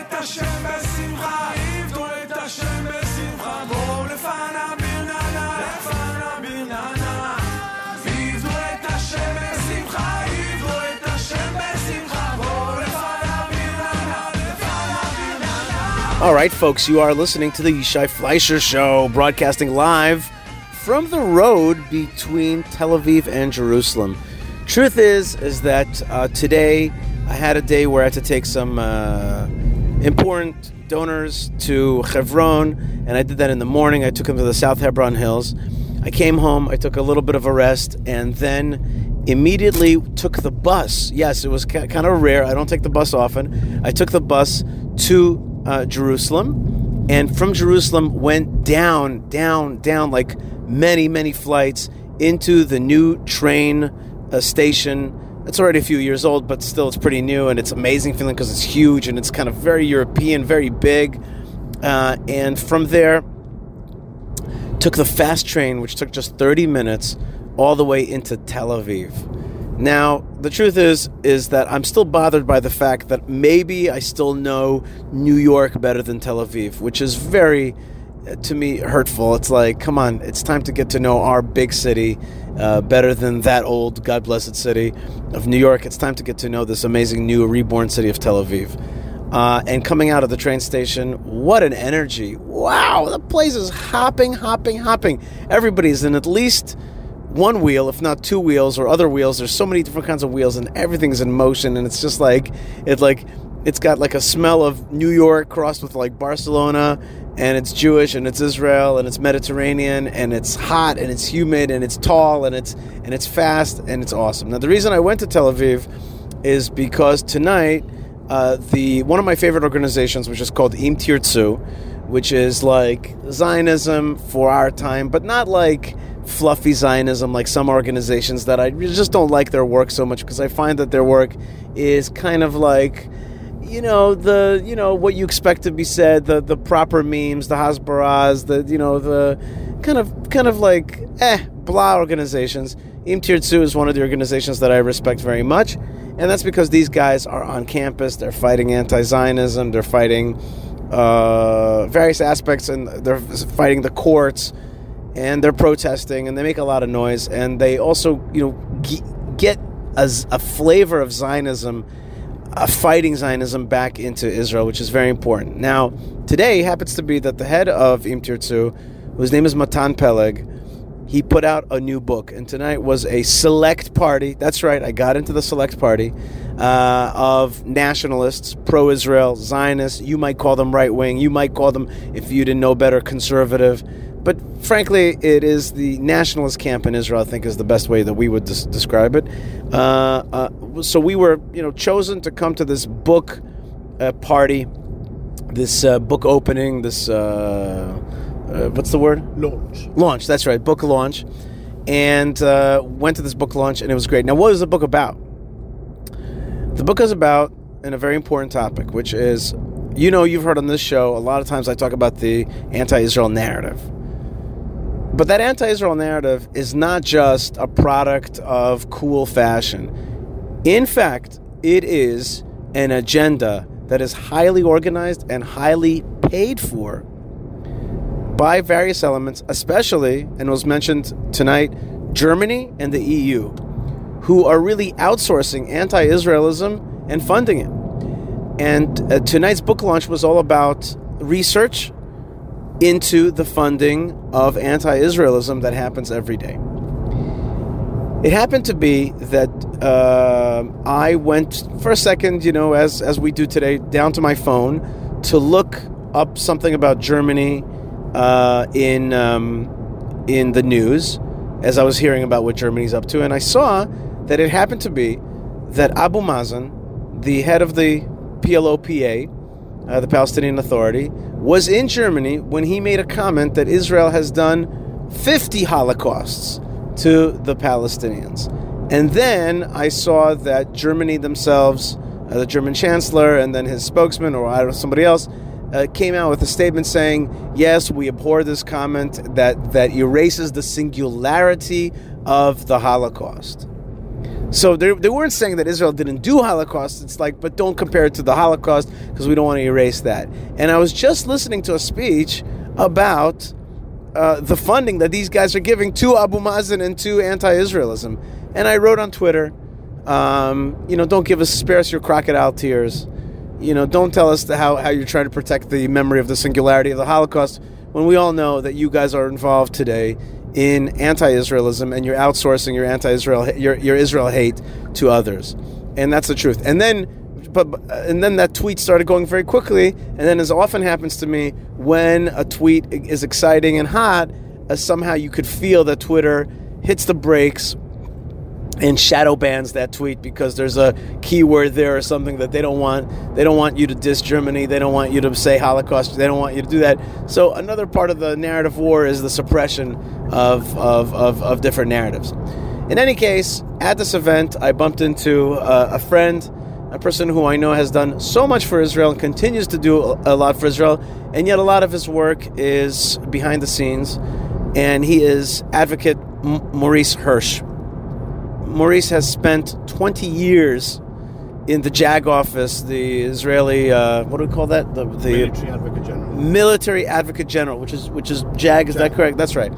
את השם בשמחה, עבדו את השם בשמחה, בואו לפניו All right, folks, you are listening to the Yishai Fleisher Show, broadcasting live from the road between Tel Aviv and Jerusalem. Truth is, is that uh, today I had a day where I had to take some uh, important donors to Hebron, and I did that in the morning. I took them to the South Hebron Hills. I came home, I took a little bit of a rest, and then immediately took the bus. Yes, it was ki- kind of rare. I don't take the bus often. I took the bus to uh, Jerusalem, and from Jerusalem went down, down, down like many, many flights into the new train uh, station. It's already a few years old, but still it's pretty new, and it's amazing feeling because it's huge and it's kind of very European, very big. Uh, and from there, took the fast train, which took just 30 minutes, all the way into Tel Aviv. Now, the truth is, is that I'm still bothered by the fact that maybe I still know New York better than Tel Aviv, which is very, uh, to me, hurtful. It's like, come on, it's time to get to know our big city uh, better than that old, God blessed city of New York. It's time to get to know this amazing new reborn city of Tel Aviv. Uh, and coming out of the train station, what an energy! Wow, the place is hopping, hopping, hopping. Everybody's in at least one wheel, if not two wheels or other wheels. There's so many different kinds of wheels, and everything's in motion. And it's just like it's like it's got like a smell of New York crossed with like Barcelona, and it's Jewish and it's Israel and it's Mediterranean and it's hot and it's humid and it's tall and it's and it's fast and it's awesome. Now the reason I went to Tel Aviv is because tonight uh, the one of my favorite organizations, which is called Im Tirtzu, which is like Zionism for our time, but not like fluffy Zionism like some organizations that I just don't like their work so much because I find that their work is kind of like you know the you know what you expect to be said the the proper memes the hasbaras the you know the kind of kind of like eh blah organizations. Im Tirtzu is one of the organizations that I respect very much and that's because these guys are on campus they're fighting anti-Zionism they're fighting uh, various aspects and they're fighting the courts and they're protesting and they make a lot of noise and they also you know g- get a flavor of Zionism uh, fighting Zionism back into Israel which is very important. Now today happens to be that the head of Im Tirtzu whose name is Matan Peleg he put out a new book and tonight was a select party that's right I got into the select party uh, of nationalists pro-Israel Zionists you might call them right wing you might call them if you didn't know better conservative but frankly, it is the nationalist camp in Israel. I think is the best way that we would des- describe it. Uh, uh, so we were, you know, chosen to come to this book uh, party, this uh, book opening, this uh, uh, what's the word? Launch. Launch. That's right, book launch, and uh, went to this book launch, and it was great. Now, what is the book about? The book is about and a very important topic, which is, you know, you've heard on this show a lot of times I talk about the anti-Israel narrative. But that anti Israel narrative is not just a product of cool fashion. In fact, it is an agenda that is highly organized and highly paid for by various elements, especially, and was mentioned tonight, Germany and the EU, who are really outsourcing anti Israelism and funding it. And uh, tonight's book launch was all about research into the funding of anti Israelism that happens every day. It happened to be that uh, I went for a second, you know, as, as we do today, down to my phone to look up something about Germany uh, in, um, in the news as I was hearing about what Germany's up to. And I saw that it happened to be that Abu Mazen, the head of the PLO/PA, uh, the Palestinian Authority, was in Germany when he made a comment that Israel has done 50 Holocausts to the Palestinians. And then I saw that Germany themselves, uh, the German chancellor, and then his spokesman, or I don't know, somebody else, uh, came out with a statement saying, "Yes, we abhor this comment that that erases the singularity of the Holocaust." So they, weren't saying that Israel didn't do Holocaust. It's like, but don't compare it to the Holocaust because we don't want to erase that. And I was just listening to a speech about uh, the funding that these guys are giving to Abu Mazen and to anti-Israelism. And I wrote on Twitter, um, you know, don't give us spare us your crocodile tears. You know, don't tell us how how you're trying to protect the memory of the singularity of the Holocaust when we all know that you guys are involved today in anti-Israelism and you're outsourcing your anti-Israel your your Israel hate to others, and that's the truth. And then, but and then that tweet started going very quickly. And then, as often happens to me, when a tweet is exciting and hot, uh, somehow you could feel that Twitter hits the brakes and shadow bans that tweet because there's a keyword there or something that they don't want. They don't want you to diss Germany. They don't want you to say Holocaust. They don't want you to do that. So another part of the narrative war is the suppression of of, of, of different narratives. In any case, at this event, I bumped into uh, a friend, a person who I know has done so much for Israel and continues to do a lot for Israel, and yet a lot of his work is behind the scenes, and he is advocate M- Maurice Hirsch. Maurice has spent 20 years in the JAG office, the Israeli, uh, what do we call that? The, the Military Advocate General. military advocate general, which is which is JAG. Is that correct? That's right.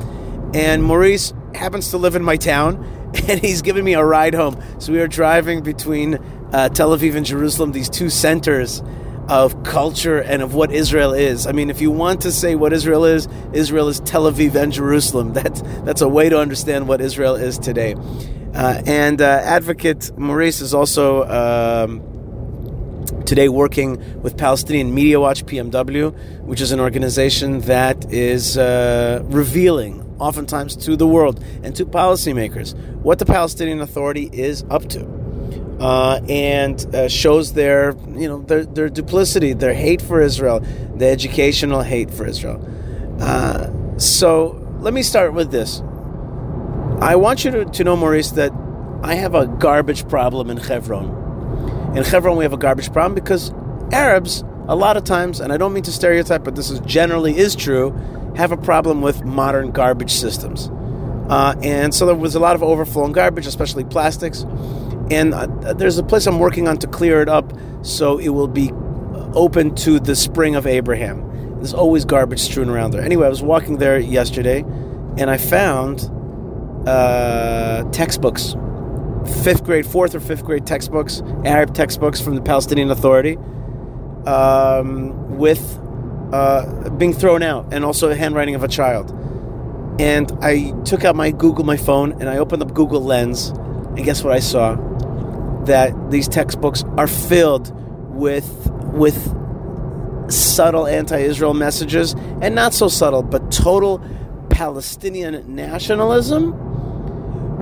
And Maurice happens to live in my town, and he's giving me a ride home. So we are driving between uh, Tel Aviv and Jerusalem, these two centers of culture and of what Israel is. I mean, if you want to say what Israel is, Israel is Tel Aviv and Jerusalem. That's that's a way to understand what Israel is today. Uh, and uh, advocate Maurice is also. Um, today working with Palestinian Media Watch PMW, which is an organization that is uh, revealing, oftentimes to the world and to policymakers, what the Palestinian Authority is up to, uh, and uh, shows their, you know, their, their duplicity, their hate for Israel, the educational hate for Israel. Uh, so let me start with this. I want you to, to know, Maurice, that I have a garbage problem in Hebron. In Hebron, we have a garbage problem because Arabs, a lot of times, and I don't mean to stereotype, but this is generally is true, have a problem with modern garbage systems. Uh, and so there was a lot of overflowing garbage, especially plastics. And uh, there's a place I'm working on to clear it up so it will be open to the spring of Abraham. There's always garbage strewn around there. Anyway, I was walking there yesterday and I found uh, textbooks fifth grade, fourth or fifth grade textbooks, Arab textbooks from the Palestinian Authority, um, with uh, being thrown out, and also a handwriting of a child. And I took out my Google, my phone, and I opened up Google Lens, and guess what I saw? That these textbooks are filled with with subtle anti-Israel messages, and not so subtle, but total Palestinian nationalism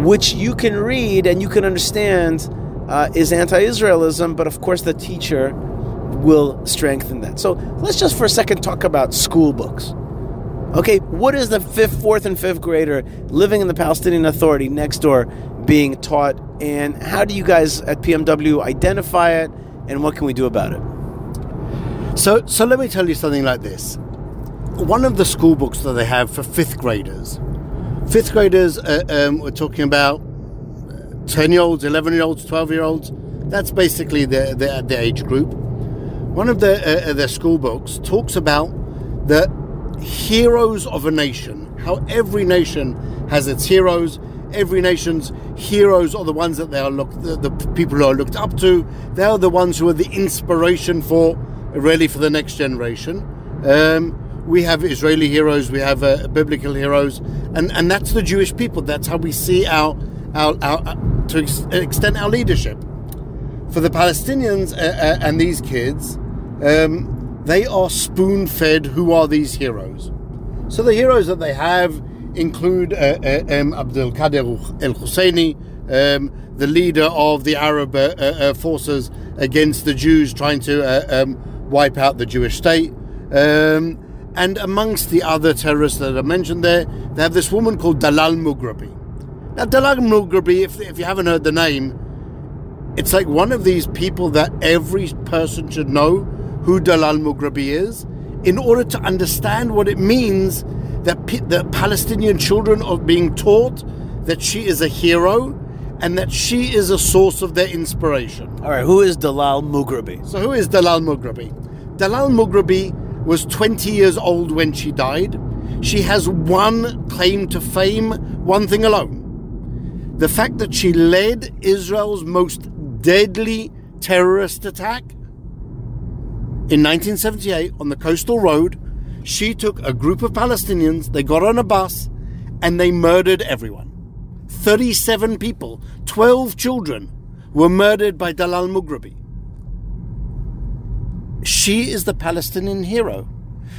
which you can read and you can understand uh, is anti-Israelism, but of course the teacher will strengthen that. So let's just for a second talk about school books. Okay, what is the fifth, fourth, and fifth grader living in the Palestinian Authority next door being taught, and how do you guys at PMW identify it, and what can we do about it? So, so let me tell you something like this. One of the school books that they have for fifth graders Fifth graders, uh, um, we're talking about 10 year olds, 11 year olds, 12 year olds. That's basically the, the, the age group. One of the, uh, their school books talks about the heroes of a nation, how every nation has its heroes. Every nation's heroes are the ones that they are look, the, the people who are looked up to. They are the ones who are the inspiration for really for the next generation. Um, we have Israeli heroes, we have uh, biblical heroes, and, and that's the Jewish people. That's how we see our, our, our uh, to ex- extend our leadership. For the Palestinians uh, uh, and these kids, um, they are spoon fed who are these heroes. So the heroes that they have include uh, um, Abdul Qadir el Husseini, um, the leader of the Arab forces against the Jews, trying to um, wipe out the Jewish state. Um, and amongst the other terrorists that are mentioned there, they have this woman called Dalal Mughrabi. Now, Dalal Mughrabi, if, if you haven't heard the name, it's like one of these people that every person should know who Dalal Mughrabi is in order to understand what it means that the Palestinian children are being taught that she is a hero and that she is a source of their inspiration. All right, who is Dalal Mughrabi? So, who is Dalal Mughrabi? Dalal Mughrabi was 20 years old when she died. She has one claim to fame, one thing alone the fact that she led Israel's most deadly terrorist attack in 1978 on the coastal road. She took a group of Palestinians, they got on a bus, and they murdered everyone. 37 people, 12 children, were murdered by Dalal Mughrabi. She is the Palestinian hero.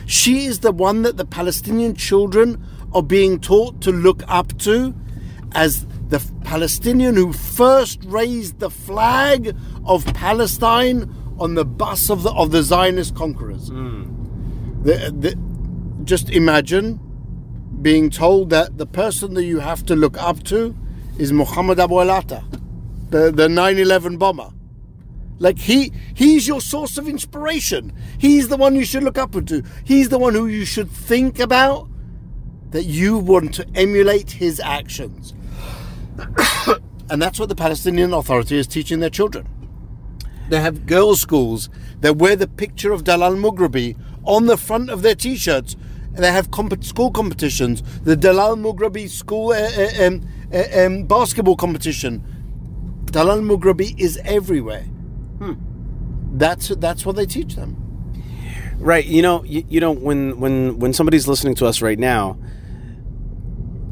She is the one that the Palestinian children are being taught to look up to as the Palestinian who first raised the flag of Palestine on the bus of the of the Zionist conquerors. Hmm. The- the- just imagine being told that the person that you have to look up to is Muhammad Abu Alata, the the 9/11 bomber. Like he he's your source of inspiration. He's the one you should look up to. He's the one who you should think about that you want to emulate his actions. and that's what the Palestinian Authority is teaching their children. They have girls' schools that wear the picture of Dalal Mughrabi on the front of their T-shirts. And they have comp- school competitions. The Dalal Mughrabi school uh, uh, um, uh, um, basketball competition. Dalal Mughrabi is everywhere. That's that's what they teach them. Right. You know. You, you know when when when somebody's listening to us right now,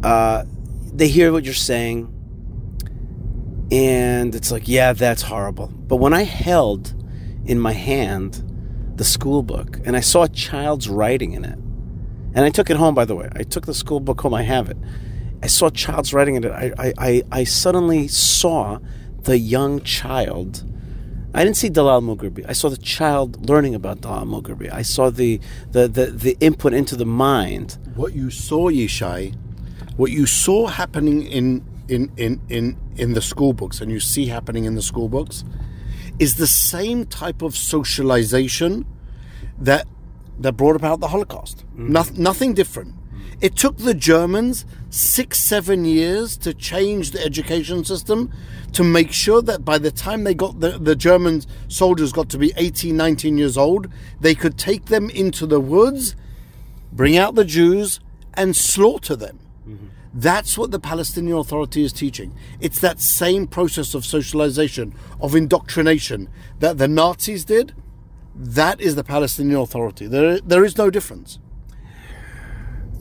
uh, they hear what you're saying, and it's like, yeah, that's horrible. But when I held in my hand the school book and I saw a child's writing in it, and I took it home. By the way, I took the school book home. I have it. I saw a child's writing in it. I I, I, I suddenly saw the young child. I didn't see Dalal Mughrabi. I saw the child learning about Dalal Mughrabi. I saw the, the, the, the input into the mind. What you saw, Yishai, what you saw happening in in, in, in in the school books and you see happening in the school books is the same type of socialization that that brought about the Holocaust. Mm. Noth- nothing different. It took the Germans six, seven years to change the education system to make sure that by the time they got the, the German soldiers got to be 18, 19 years old, they could take them into the woods, bring out the Jews, and slaughter them. Mm-hmm. That's what the Palestinian Authority is teaching. It's that same process of socialization, of indoctrination that the Nazis did. That is the Palestinian Authority. There, there is no difference.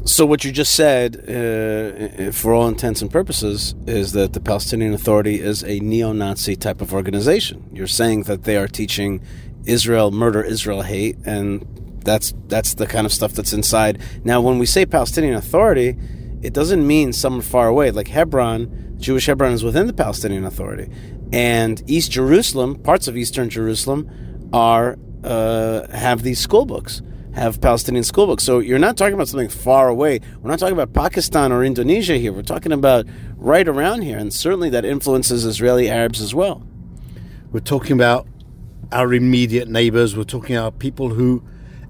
So what you just said, uh, for all intents and purposes, is that the Palestinian Authority is a neo-Nazi type of organization. You're saying that they are teaching Israel murder, Israel hate, and that's that's the kind of stuff that's inside. Now, when we say Palestinian Authority, it doesn't mean somewhere far away. Like Hebron, Jewish Hebron is within the Palestinian Authority, and East Jerusalem, parts of Eastern Jerusalem, are uh, have these school books have Palestinian school books. So you're not talking about something far away. We're not talking about Pakistan or Indonesia here. We're talking about right around here, and certainly that influences Israeli Arabs as well. We're talking about our immediate neighbors. We're talking about people who,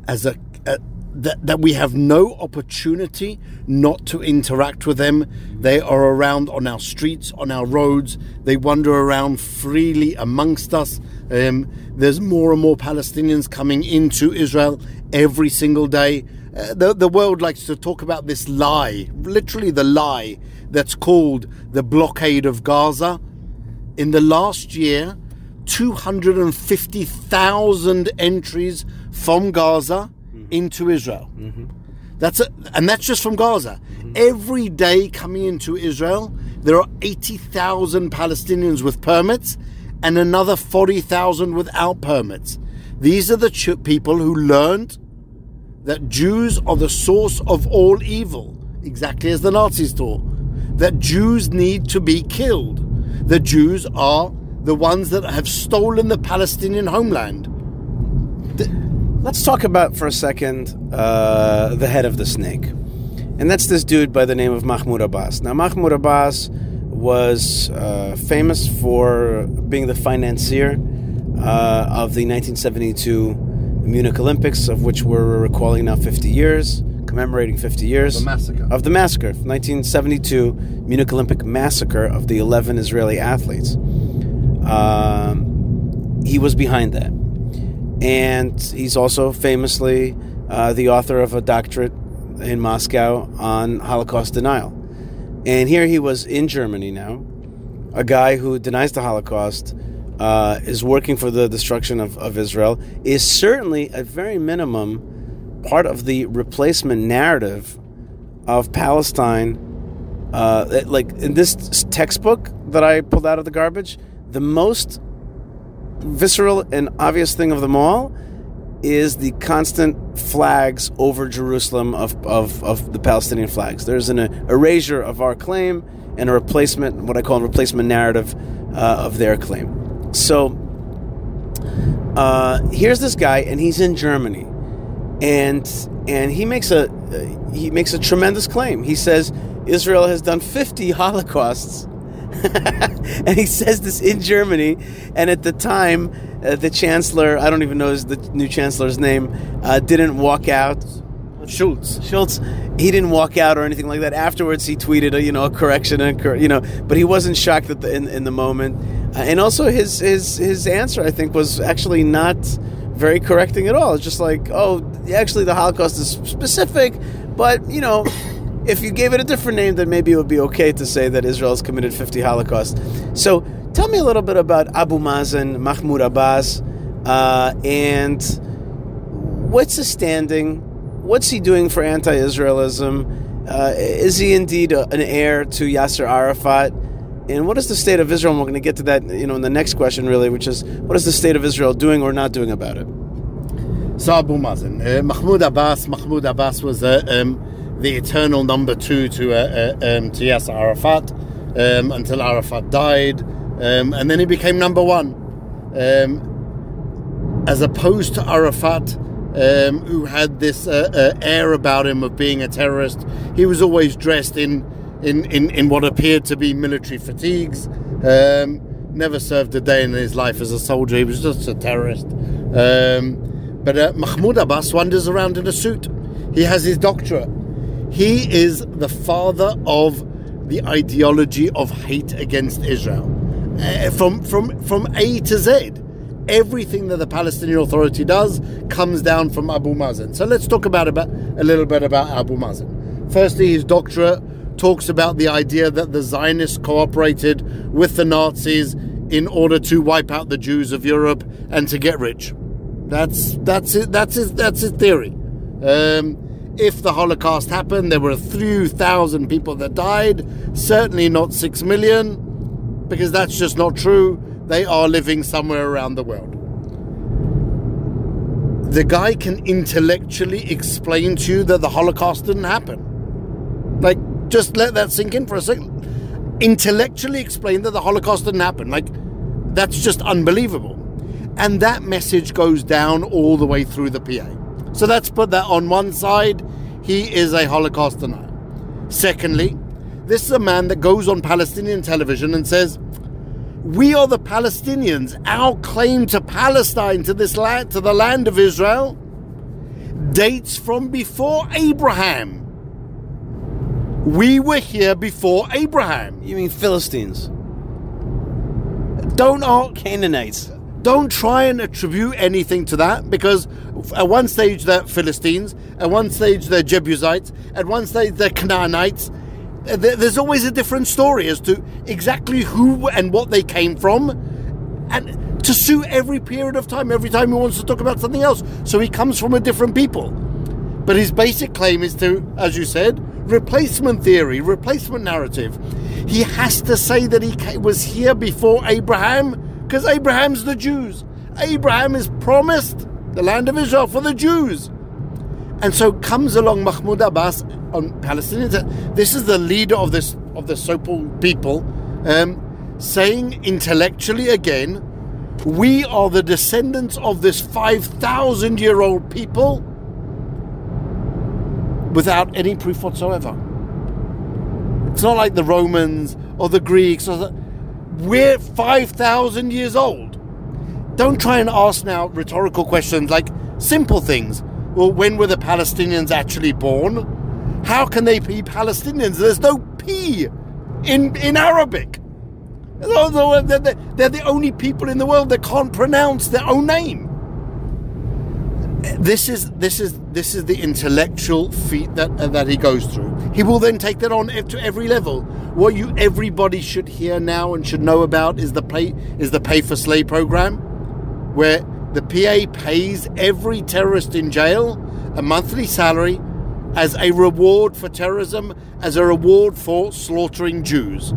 as a, a that, that we have no opportunity not to interact with them. They are around on our streets, on our roads. They wander around freely amongst us. Um, there's more and more Palestinians coming into Israel every single day. Uh, the, the world likes to talk about this lie, literally the lie that's called the blockade of Gaza. In the last year, 250,000 entries from Gaza mm-hmm. into Israel. Mm-hmm. That's a, and that's just from Gaza. Mm-hmm. Every day coming into Israel, there are 80,000 Palestinians with permits and another 40,000 without permits. These are the ch- people who learned that Jews are the source of all evil, exactly as the Nazis taught. That Jews need to be killed. The Jews are the ones that have stolen the Palestinian homeland. Let's talk about for a second uh, the head of the snake, and that's this dude by the name of Mahmoud Abbas. Now, Mahmoud Abbas was uh, famous for being the financier uh, of the 1972 Munich Olympics, of which we're recalling now 50 years. commemorating 50 years The massacre. of the massacre, 1972 Munich Olympic massacre of the 11 Israeli athletes. Um, he was behind that, and he's also famously uh, the author of a doctorate in Moscow on Holocaust denial. And here he was in Germany now, a guy who denies the Holocaust, uh, is working for the destruction of, of Israel, is certainly, at very minimum, part of the replacement narrative of Palestine. Uh, like in this textbook that I pulled out of the garbage, the most visceral and obvious thing of them all is the constant flags over Jerusalem of, of, of the Palestinian flags. There's an erasure of our claim and a replacement, what I call a replacement narrative uh, of their claim. So uh, here's this guy, and he's in Germany, and and he makes a uh, he makes a tremendous claim. He says Israel has done 50 Holocausts, and he says this in Germany. And at the time, uh, the chancellor I don't even know his, the new chancellor's name uh, didn't walk out. Scholz. Scholz, he didn't walk out or anything like that. Afterwards, he tweeted, a, you know, a correction and you know, but he wasn't shocked at the in, in the moment. And also, his his his answer, I think, was actually not very correcting at all. It's just like, oh, actually, the Holocaust is specific, but you know. If you gave it a different name, then maybe it would be okay to say that Israel has committed 50 Holocausts. So, tell me a little bit about Abu Mazen, Mahmoud Abbas, uh, and what's his standing? What's he doing for anti-Israelism? Uh, is he indeed a, an heir to Yasser Arafat? And what is the state of Israel? And we're going to get to that, you know, in the next question, really, which is what is the state of Israel doing or not doing about it? So Abu Mazen, uh, Mahmoud Abbas. Mahmoud Abbas was uh, um, the eternal number two to uh, uh, um, to Yasser Arafat um, until Arafat died, um, and then he became number one, um, as opposed to Arafat, um, who had this uh, uh, air about him of being a terrorist. He was always dressed in in, in, in what appeared to be military fatigues. Um, never served a day in his life as a soldier. He was just a terrorist. Um, but uh, Mahmoud Abbas wanders around in a suit. He has his doctorate. He is the father of the ideology of hate against Israel. Uh, from, from, from A to Z, everything that the Palestinian Authority does comes down from Abu Mazen. So let's talk about, about a little bit about Abu Mazen. Firstly, his doctorate talks about the idea that the Zionists cooperated with the Nazis in order to wipe out the Jews of Europe and to get rich. That's that's it. That's his that's his theory. Um, if the Holocaust happened, there were a few thousand people that died. Certainly not six million, because that's just not true. They are living somewhere around the world. The guy can intellectually explain to you that the Holocaust didn't happen. Like, just let that sink in for a second. Intellectually explain that the Holocaust didn't happen. Like, that's just unbelievable. And that message goes down all the way through the PA. So let's put that on one side. He is a Holocaust denier. Secondly, this is a man that goes on Palestinian television and says, "We are the Palestinians. Our claim to Palestine, to this land, to the land of Israel, dates from before Abraham. We were here before Abraham. You mean Philistines, Don't ask, Canaanites? don't try and attribute anything to that because at one stage they're Philistines, at one stage they're Jebusites, at one stage they're Canaanites. There's always a different story as to exactly who and what they came from, and to suit every period of time, every time he wants to talk about something else. So he comes from a different people. But his basic claim is to, as you said, replacement theory, replacement narrative. He has to say that he was here before Abraham because Abraham's the Jews. Abraham is promised the land of Israel for the Jews. And so comes along Mahmoud Abbas on Palestinians. This is the leader of this of the so-called people, um, saying intellectually again, we are the descendants of this five thousand year old people without any proof whatsoever. It's not like the Romans or the Greeks or the, we're 5,000 years old. Don't try and ask now rhetorical questions like simple things. well, when were the Palestinians actually born? How can they be Palestinians? There's no P in, in Arabic. They're the, they're the only people in the world that can't pronounce their own name. This is this is this is the intellectual feat that uh, that he goes through. He will then take that on to every level. What you everybody should hear now and should know about is the pay is the pay for slay program, where the PA pays every terrorist in jail a monthly salary as a reward for terrorism, as a reward for slaughtering Jews.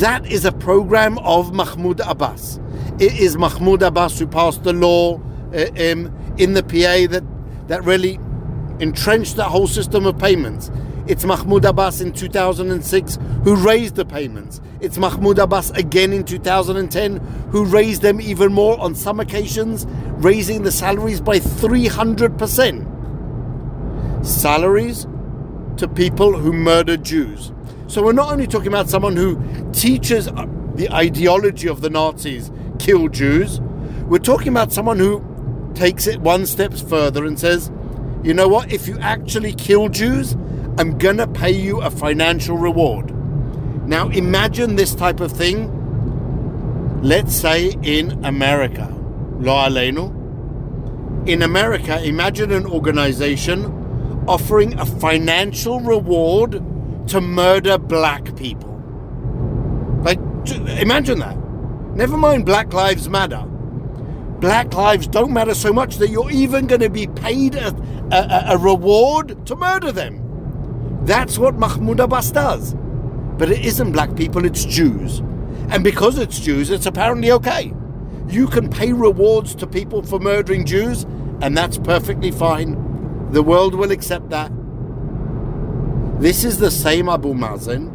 That is a program of Mahmoud Abbas. It is Mahmoud Abbas who passed the law uh, um, in the PA that, that really entrenched that whole system of payments. It's Mahmoud Abbas in 2006 who raised the payments. It's Mahmoud Abbas again in 2010 who raised them even more on some occasions, raising the salaries by 300%. Salaries to people who murder Jews. So we're not only talking about someone who teaches uh, the ideology of the Nazis, kill Jews, we're talking about someone who takes it one step further and says, you know what, if you actually kill Jews, I'm gonna pay you a financial reward. Now imagine this type of thing, let's say in America. Aleinu. In America, imagine an organization offering a financial reward to murder black people. Like, imagine that. Never mind Black Lives Matter. Black lives don't matter so much that you're even going to be paid a, a, a reward to murder them. That's what Mahmoud Abbas does. But it isn't black people, it's Jews. And because it's Jews, it's apparently okay. You can pay rewards to people for murdering Jews, and that's perfectly fine. The world will accept that. This is the same Abu Mazen,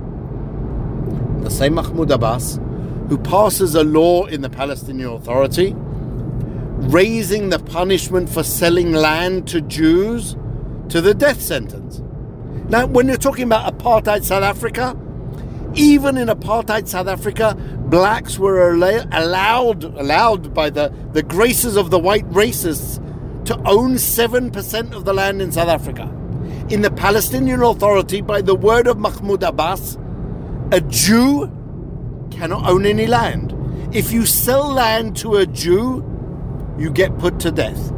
the same Mahmoud Abbas, who passes a law in the Palestinian Authority raising the punishment for selling land to Jews to the death sentence. Now, when you're talking about apartheid South Africa, even in apartheid South Africa, blacks were allowed allowed by the, the graces of the white racists to own 7% of the land in South Africa. In the Palestinian Authority, by the word of Mahmoud Abbas, a Jew cannot own any land. If you sell land to a Jew, you get put to death.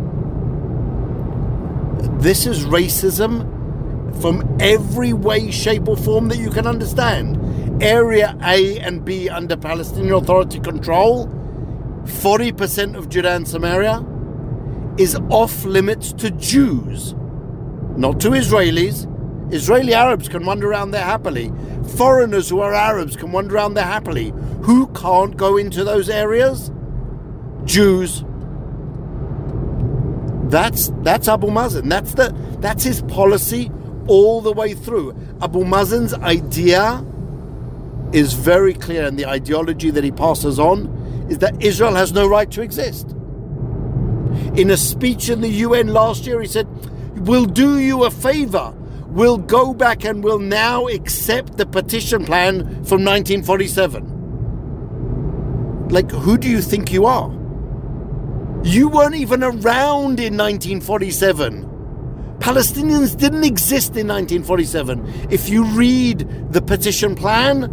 This is racism from every way, shape, or form that you can understand. Area A and B under Palestinian Authority control, 40% of Judea and Samaria, is off limits to Jews, not to Israelis. Israeli Arabs can wander around there happily. Foreigners who are Arabs can wander around there happily. Who can't go into those areas? Jews. That's that's Abu Mazen. That's the that's his policy all the way through. Abu Mazen's idea is very clear, and the ideology that he passes on is that Israel has no right to exist. In a speech in the UN last year, he said, We'll do you a favor. We'll go back and we'll now accept the partition plan from 1947. Like, who do you think you are? You weren't even around in 1947. Palestinians didn't exist in 1947. If you read the partition plan,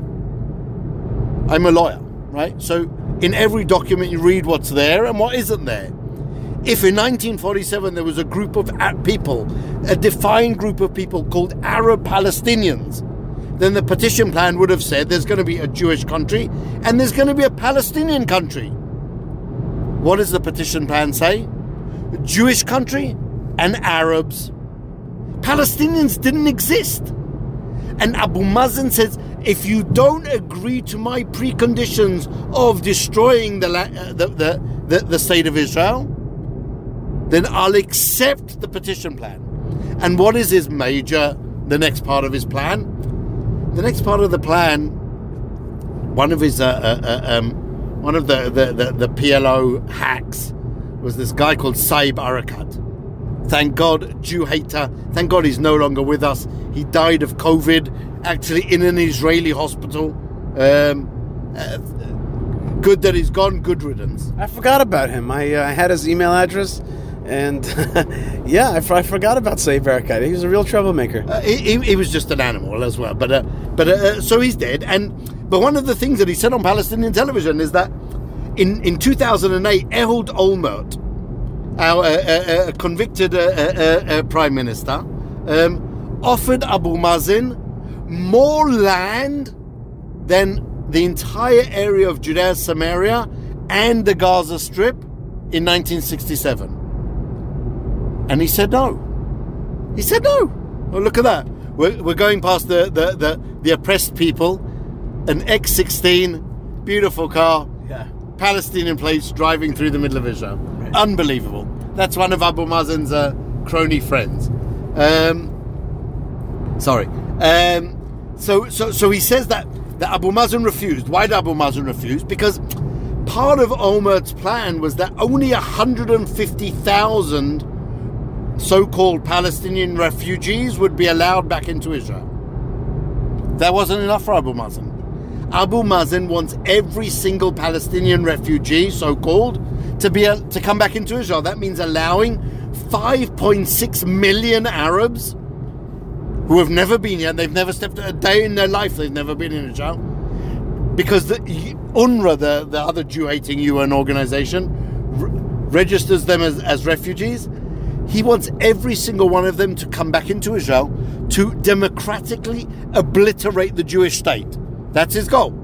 I'm a lawyer, right? So in every document you read what's there and what isn't there. If in 1947 there was a group of people, a defined group of people called Arab Palestinians, then the partition plan would have said there's going to be a Jewish country and there's going to be a Palestinian country. What does the partition plan say? Jewish country and Arabs. Palestinians didn't exist. And Abu Mazen says, if you don't agree to my preconditions of destroying the, uh, the, the, the, the state of Israel, then I'll accept the partition plan. And what is his major, the next part of his plan? The next part of the plan, one of his uh, uh, uh um, one of the, the, the, the PLO hacks was this guy called Saeb Erekat. Thank God, Jew hater. Thank God he's no longer with us. He died of COVID, actually in an Israeli hospital. Um, uh, good that he's gone. Good riddance. I forgot about him. I, uh, I had his email address. And yeah, I forgot about Saeb Erekat. He was a real troublemaker. Uh, he, he, was just an animal as well. But uh, but uh, so he's dead. And but one of the things that he said on Palestinian television is that in in 2008, Ehud Olmert, our uh, uh, uh, convicted uh, uh, uh, prime minister, um, offered Abu Mazen more land than the entire area of Judea, Samaria, and the Gaza Strip in 1967. And he said no. He said no. Well, look at that. We're, we're going past the, the, the, the oppressed people, an X16, beautiful car, Yeah. Palestinian plates driving through the middle of Israel. Unbelievable. That's one of Abu Mazen's uh, crony friends. Um, sorry. Um, so, so, so he says that, that Abu Mazen refused. Why did Abu Mazen refuse? Because part of Olmert's plan was that only 150,000 so-called Palestinian refugees would be allowed back into Israel. That wasn't enough for Abu Mazen. Abu Mazen wants every single Palestinian refugee, so-called, to be to come back into Israel. That means allowing 5.6 million Arabs who have never been here. They've never stepped a day in their life. They've never been in Israel because the UNRWA, the, the other Jew-hating UN organization, r- registers them as, as refugees. He wants every single one of them to come back into Israel to democratically obliterate the Jewish state. That's his goal.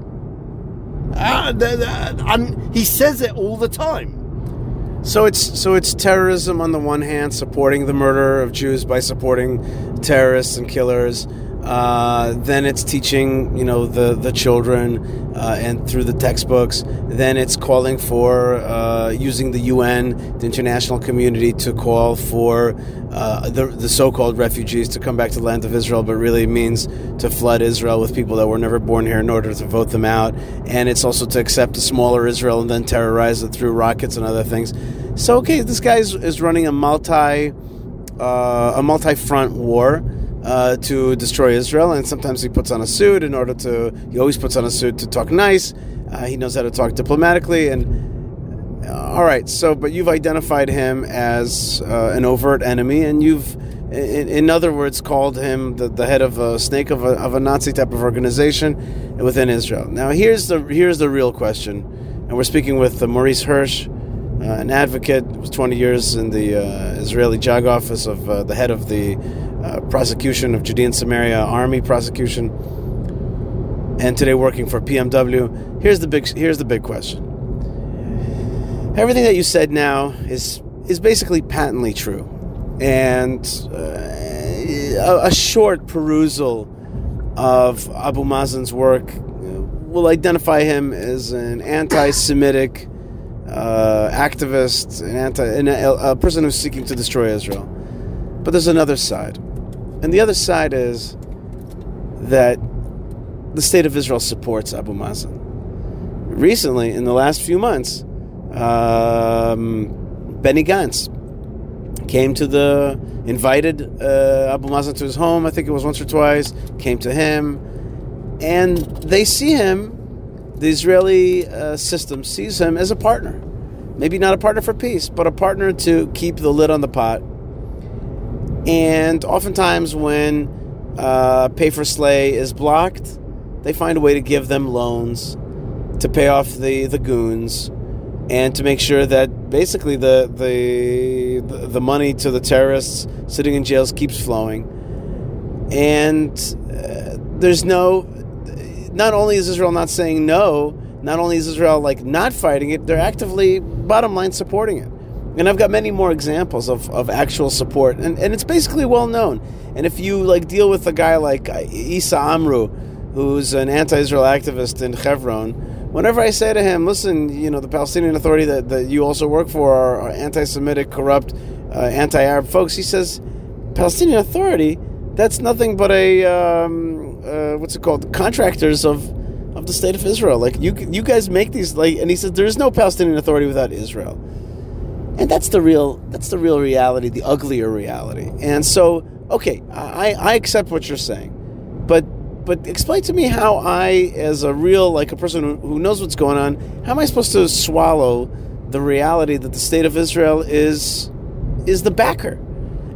Ah, and he says it all the time. So it's so it's terrorism on the one hand, supporting the murder of Jews by supporting terrorists and killers. Uh, then it's teaching, you know, the the children uh, and through the textbooks. Then it's calling for uh, using the UN, the international community, to call for uh, the the so-called refugees to come back to the land of Israel, but really means to flood Israel with people that were never born here in order to vote them out. And it's also to accept a smaller Israel and then terrorize it through rockets and other things. So okay, this guy is, is running a multi uh, a multi-front war uh, to destroy Israel, and sometimes he puts on a suit in order to. He always puts on a suit to talk nice. Uh, he knows how to talk diplomatically, and uh, all right. So, but you've identified him as uh, an overt enemy, and you've, in, in other words, called him the, the head of a snake of a, of a Nazi type of organization within Israel. Now, here's the here's the real question, and we're speaking with uh, Maurice Hirsch uh, an advocate, was 20 years in the uh, Israeli JAG office of uh, the head of the uh, prosecution of Judean Samaria Army prosecution, and today working for PMW. Here's the big here's the big question. Everything that you said now is is basically patently true, and uh, a, a short perusal of Abu Mazen's work uh, will identify him as an anti-Semitic uh, activist, an anti, an, a, a person who's seeking to destroy Israel. But there's another side, and the other side is that the state of Israel supports Abu Mazen. Recently, in the last few months, um, Benny Gantz came to the invited uh, Abu Mazen to his home. I think it was once or twice. Came to him, and they see him the Israeli uh, system sees him as a partner. Maybe not a partner for peace, but a partner to keep the lid on the pot. And oftentimes, when uh, pay for slay is blocked, they find a way to give them loans to pay off the, the goons and to make sure that basically the, the, the money to the terrorists sitting in jails keeps flowing. And uh, there's no not only is Israel not saying no, not only is Israel like not fighting it, they're actively, bottom line, supporting it. And I've got many more examples of, of actual support, and, and it's basically well known. And if you like deal with a guy like Issa Amro, who's an anti-Israel activist in Hebron, whenever I say to him, "Listen, you know the Palestinian Authority that, that you also work for are, are anti-Semitic, corrupt, uh, anti-Arab folks," he says, "Palestinian Authority." That's nothing but a um, uh, what's it called? Contractors of of the state of Israel. Like you, you guys make these like, and he says there is no Palestinian Authority without Israel, and that's the real that's the real reality, the uglier reality. And so, okay, I I accept what you're saying, but but explain to me how I, as a real like a person who, knows what's going on, how am I supposed to swallow the reality that the state of Israel is is the backer,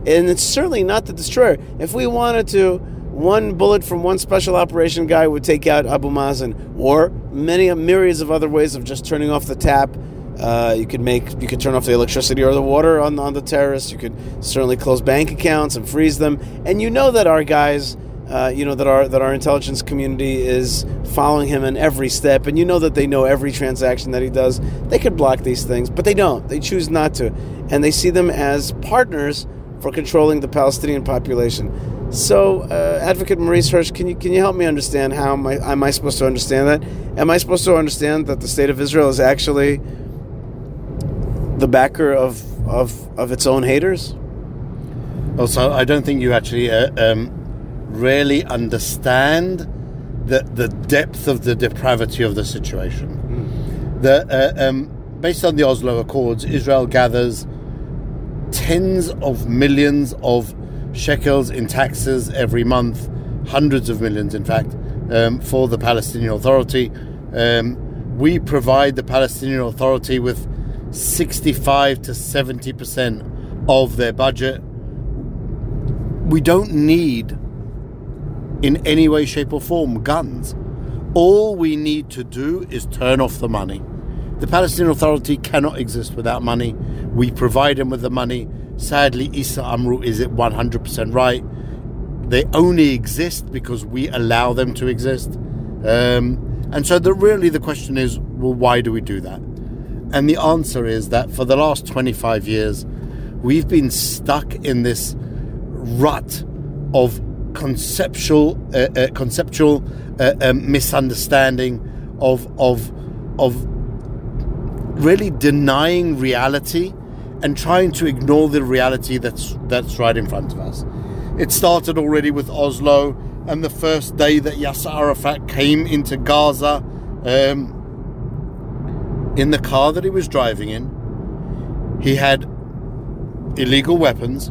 and it's certainly not the destroyer. If we wanted to, one bullet from one special operation guy would take out Abu Mazen, or many a myriads of other ways of just turning off the tap. Uh, you could make you could turn off the electricity or the water on on the terrorists. You could certainly close bank accounts and freeze them. And you know that our guys uh, you know that our that our intelligence community is following him in every step, and you know that they know every transaction that he does. They could block these things, but they don't. They choose not to, and they see them as partners for controlling the Palestinian population. So, uh, Advocate Maurice Hirsch, can you can you help me understand how am I, am I supposed to understand that? Am I supposed to understand that the state of Israel is actually the backer of of, of its own haters? Also, I don't think you actually uh, um, really understand the, the depth of the depravity of the situation. Mm. The, uh, um, based on the Oslo Accords, Israel gathers tens of millions of shekels in taxes every month, hundreds of millions, in fact, um, for the Palestinian Authority. Um, we provide the Palestinian Authority with 65 to 70% of their budget. We don't need in any way, shape, or form guns. All we need to do is turn off the money. The Palestinian Authority cannot exist without money. We provide them with the money. Sadly, Issa Amro is it 100% right. They only exist because we allow them to exist. Um, and so, the, really, the question is well, why do we do that? And the answer is that for the last 25 years, we've been stuck in this rut of conceptual uh, uh, conceptual uh, um, misunderstanding of of of really denying reality and trying to ignore the reality that's that's right in front of us. It started already with Oslo and the first day that Yasser Arafat came into Gaza um, in the car that he was driving in. He had illegal weapons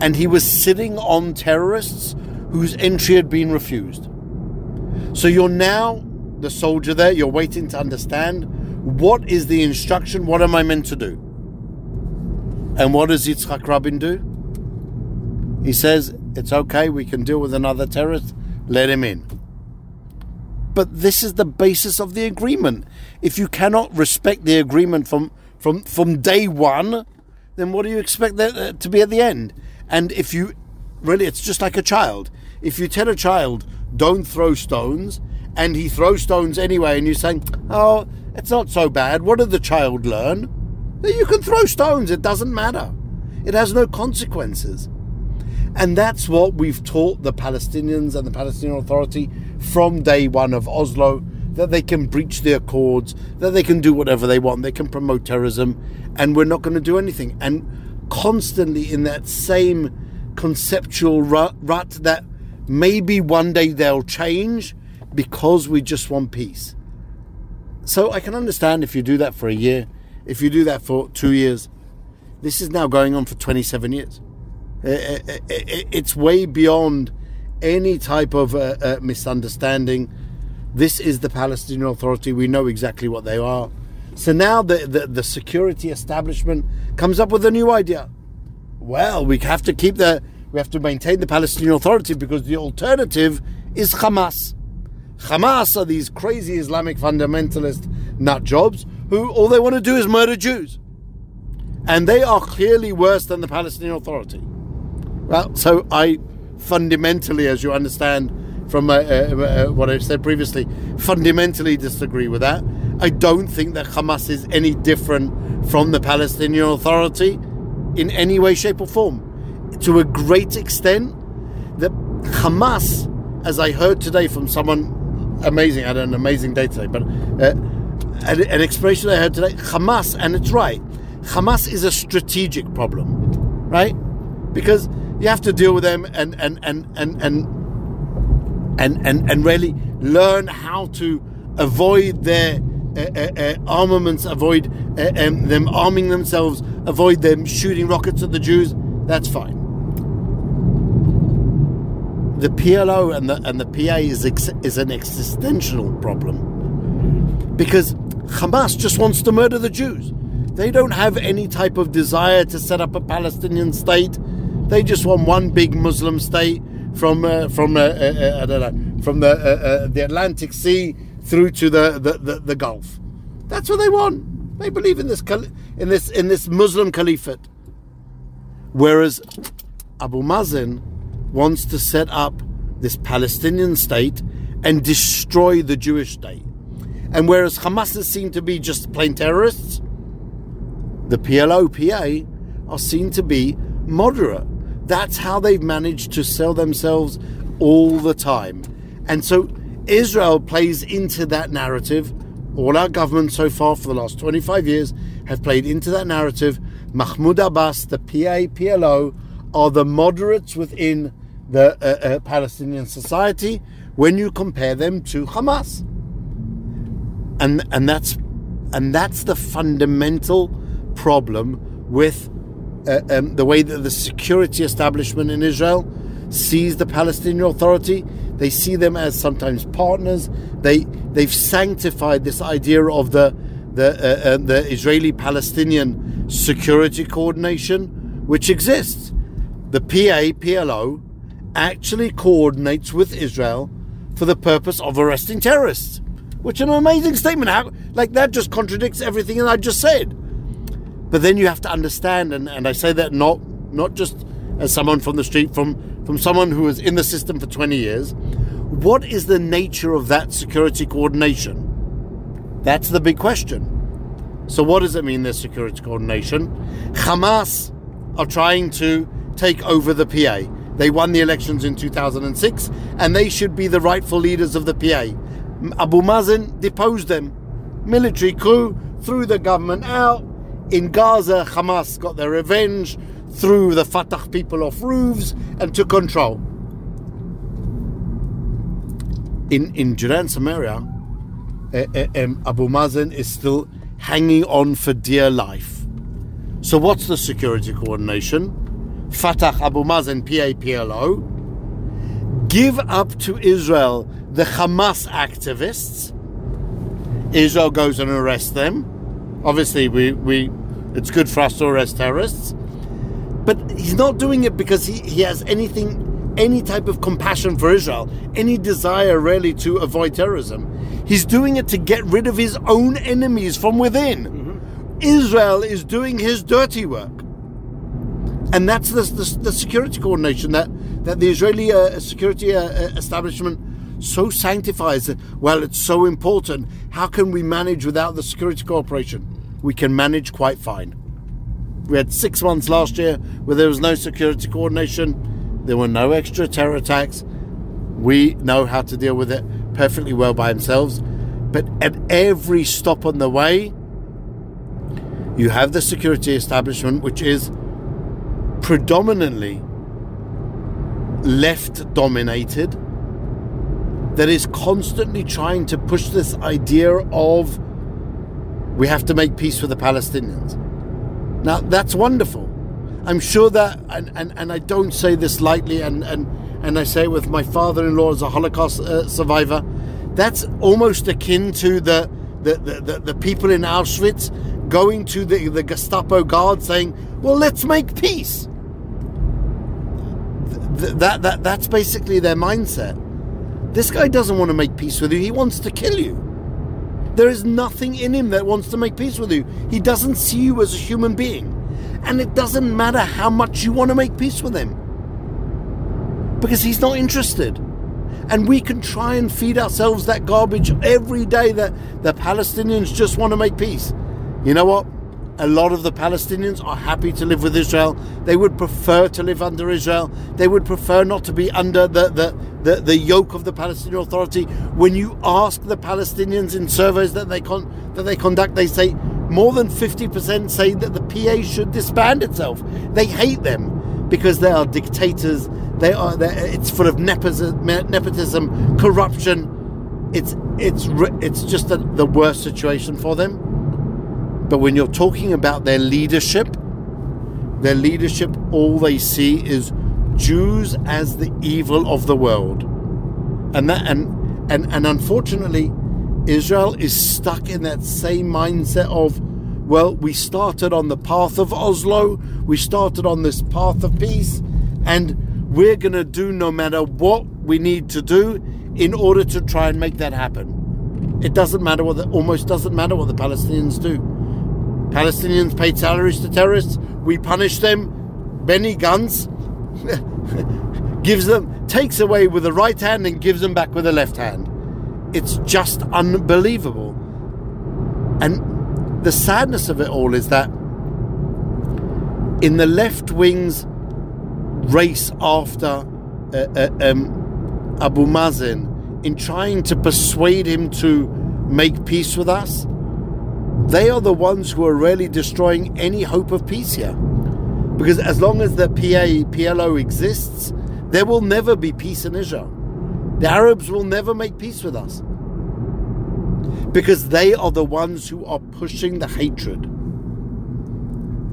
and he was sitting on terrorists whose entry had been refused. So you're now the soldier there, you're waiting to understand what is the instruction, what am I meant to do? And what does Yitzhak Rabin do? He says, it's okay, we can deal with another terrorist, let him in. But this is the basis of the agreement. If you cannot respect the agreement from, from, from day one, then what do you expect that, uh, to be at the end? And if you really, it's just like a child. If you tell a child, don't throw stones, and he throws stones anyway, and you're saying, oh, it's not so bad, what did the child learn? You can throw stones, it doesn't matter. It has no consequences. And that's what we've taught the Palestinians and the Palestinian Authority from day one of Oslo that they can breach the accords, that they can do whatever they want, they can promote terrorism, and we're not going to do anything. And constantly in that same conceptual rut, rut that maybe one day they'll change because we just want peace. So I can understand if you do that for a year, if you do that for two years. This is now going on for 27 years. Eh, eh, eh, it's way beyond any type of uh, uh, misunderstanding. This is the Palestinian Authority. We know exactly what they are. So now the, the, the security establishment comes up with a new idea well, we have to keep the, we have to maintain the Palestinian Authority because the alternative is Hamas. Hamas are these crazy Islamic fundamentalist nut jobs who all they want to do is murder Jews. And they are clearly worse than the Palestinian Authority. Well, so I fundamentally, as you understand from uh, uh, uh, what I've said previously, fundamentally disagree with that. I don't think that Hamas is any different from the Palestinian Authority in any way, shape, or form. To a great extent, that Hamas, as I heard today from someone amazing, I had an amazing day today, but uh, an, an expression I heard today, Hamas, and it's right. Hamas is a strategic problem, right? Because you have to deal with them and and and and and and and, and really learn how to avoid their uh, uh, uh, armaments, avoid um, them arming themselves, avoid them shooting rockets at the Jews, that's fine. The PLO and the and the PA is ex, is an existential problem because Hamas just wants to murder the Jews. They don't have any type of desire to set up a Palestinian state. They just want one big Muslim state from uh, from uh, uh, I don't know from the uh, uh, the Atlantic Sea through to the, the, the, the Gulf. That's what they want. They believe in this in this in this Muslim caliphate. Whereas Abu Mazen wants to set up this Palestinian state and destroy the Jewish state. And whereas Hamas is seen to be just plain terrorists, the PLO, PA are seen to be moderate. That's how they've managed to sell themselves all the time. And so Israel plays into that narrative. All our governments so far for the last 25 years have played into that narrative. Mahmoud Abbas, the PA, PLO, are the moderates within the uh, uh, Palestinian society when you compare them to Hamas. And, and, that's, and that's the fundamental problem with uh, um, the way that the security establishment in Israel sees the Palestinian Authority. They see them as sometimes partners. They they've sanctified this idea of the the uh, uh, the Israeli-Palestinian security coordination, which exists. The PA PLO actually coordinates with Israel for the purpose of arresting terrorists, which is an amazing statement. How like that just contradicts everything that I just said. But then you have to understand, and, and I say that not not just as someone from the street, from from someone who was in the system for 20 years, what is the nature of that security coordination? That's the big question. So, what does it mean, there's security coordination? Hamas are trying to take over the PA. They won the elections in 2006, and they should be the rightful leaders of the PA. Abu Mazen deposed them. Military coup threw the government out. In Gaza, Hamas got their revenge, threw the Fatah people off roofs, and took control. In, in Judea and Samaria, uh, uh, um, Abu Mazen is still hanging on for dear life. So, what's the security coordination? Fatah, Abu Mazen, PA, PLO give up to Israel the Hamas activists. Israel goes and arrests them. Obviously, we, we it's good for us to arrest terrorists. But he's not doing it because he, he has anything any type of compassion for Israel, any desire really to avoid terrorism. He's doing it to get rid of his own enemies from within. Mm-hmm. Israel is doing his dirty work. And that's the, the, the security coordination that, that the Israeli uh, security uh, establishment so sanctifies. it. Well, it's so important. How can we manage without the security cooperation? We can manage quite fine. We had six months last year where there was no security coordination there were no extra terror attacks. We know how to deal with it perfectly well by ourselves. But at every stop on the way, you have the security establishment, which is predominantly left dominated, that is constantly trying to push this idea of we have to make peace with the Palestinians. Now, that's wonderful. I'm sure that, and, and, and I don't say this lightly, and, and, and I say it with my father in law as a Holocaust uh, survivor, that's almost akin to the, the, the, the, the people in Auschwitz going to the, the Gestapo guard saying, well, let's make peace. Th- that, that, that's basically their mindset. This guy doesn't want to make peace with you, he wants to kill you. There is nothing in him that wants to make peace with you. He doesn't see you as a human being. And it doesn't matter how much you want to make peace with him. Because he's not interested. And we can try and feed ourselves that garbage every day that the Palestinians just want to make peace. You know what? A lot of the Palestinians are happy to live with Israel. They would prefer to live under Israel. They would prefer not to be under the, the, the, the yoke of the Palestinian Authority. When you ask the Palestinians in surveys that they, con- that they conduct, they say more than 50% say that the PA should disband itself. They hate them because they are dictators. They are. It's full of nepotism, corruption. It's it's it's just a, the worst situation for them. But when you're talking about their leadership, their leadership, all they see is Jews as the evil of the world, and that and and and unfortunately, Israel is stuck in that same mindset of well, we started on the path of Oslo, we started on this path of peace, and we're to do no matter what we need to do in order to try and make that happen. It doesn't matter what, the, almost doesn't matter what the Palestinians do. Palestinians paid salaries to terrorists, we punish them. Benny Gantz gives them, takes away with the right hand and gives them back with the left hand. It's just unbelievable. And the sadness of it all is that in the left wing's race after uh, uh, um, Abu Mazen, in trying to persuade him to make peace with us, they are the ones who are really destroying any hope of peace here. Because as long as the PA, PLO exists, there will never be peace in Israel. The Arabs will never make peace with us. Because they are the ones who are pushing the hatred.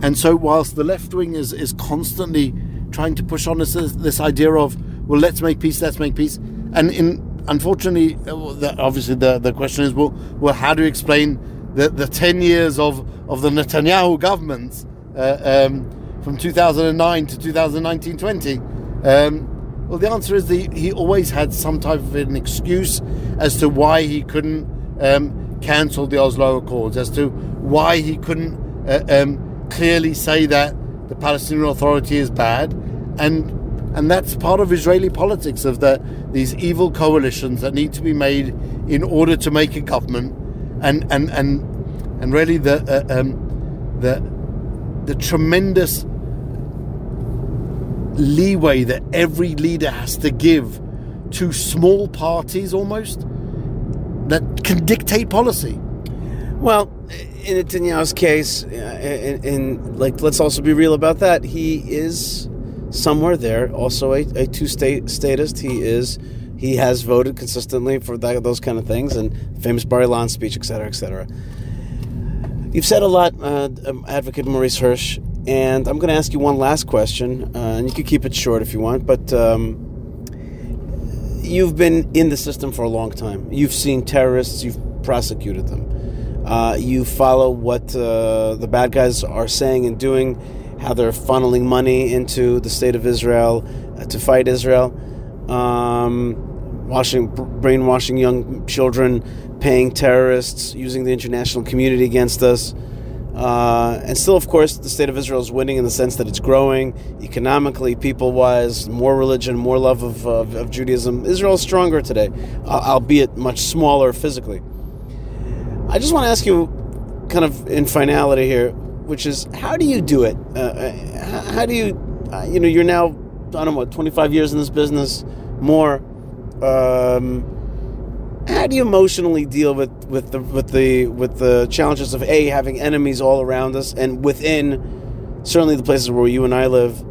And so, whilst the left wing is, is constantly trying to push on us this, this idea of, well, let's make peace, let's make peace. And in unfortunately, uh, obviously, the, the question is, well, well, how do you explain the, the 10 years of, of the Netanyahu governments uh, um, from 2009 to 2019 20? Um, well, the answer is the, he always had some type of an excuse as to why he couldn't um, cancel the Oslo Accords, as to why he couldn't uh, um, clearly say that the Palestinian Authority is bad, and and that's part of Israeli politics of the these evil coalitions that need to be made in order to make a government, and and and and really the uh, um, the the tremendous leeway that every leader has to give to small parties almost that can dictate policy. Well, in Netanyahu's case, and, like let's also be real about that, he is somewhere there, also a, a two-state statist. He is he has voted consistently for that, those kind of things, and famous Bar Ilan speech, et cetera, et cetera. You've said a lot, uh, um, Advocate Maurice Hirsch, and I'm going to ask you one last question, uh, and you can keep it short if you want, but. Um, you've been in the system for a long time. You've seen terrorists. You've prosecuted them. Uh, you follow what uh, the bad guys are saying and doing, how they're funneling money into the state of Israel uh, to fight Israel, um, washing, brainwashing young children, paying terrorists, using the international community against us. Uh, and still, of course, the state of Israel is winning in the sense that it's growing economically, people wise, more religion, more love of, of, of Judaism. Israel is stronger today, albeit much smaller physically. I just want to ask you, kind of in finality here, which is how do you do it? Uh, uh how do you, uh, you know, you're now, I don't know, what, 25 years in this business, more. Um, how do you emotionally deal with, with the with the with the challenges of a having enemies all around us and within certainly the places where you and I live,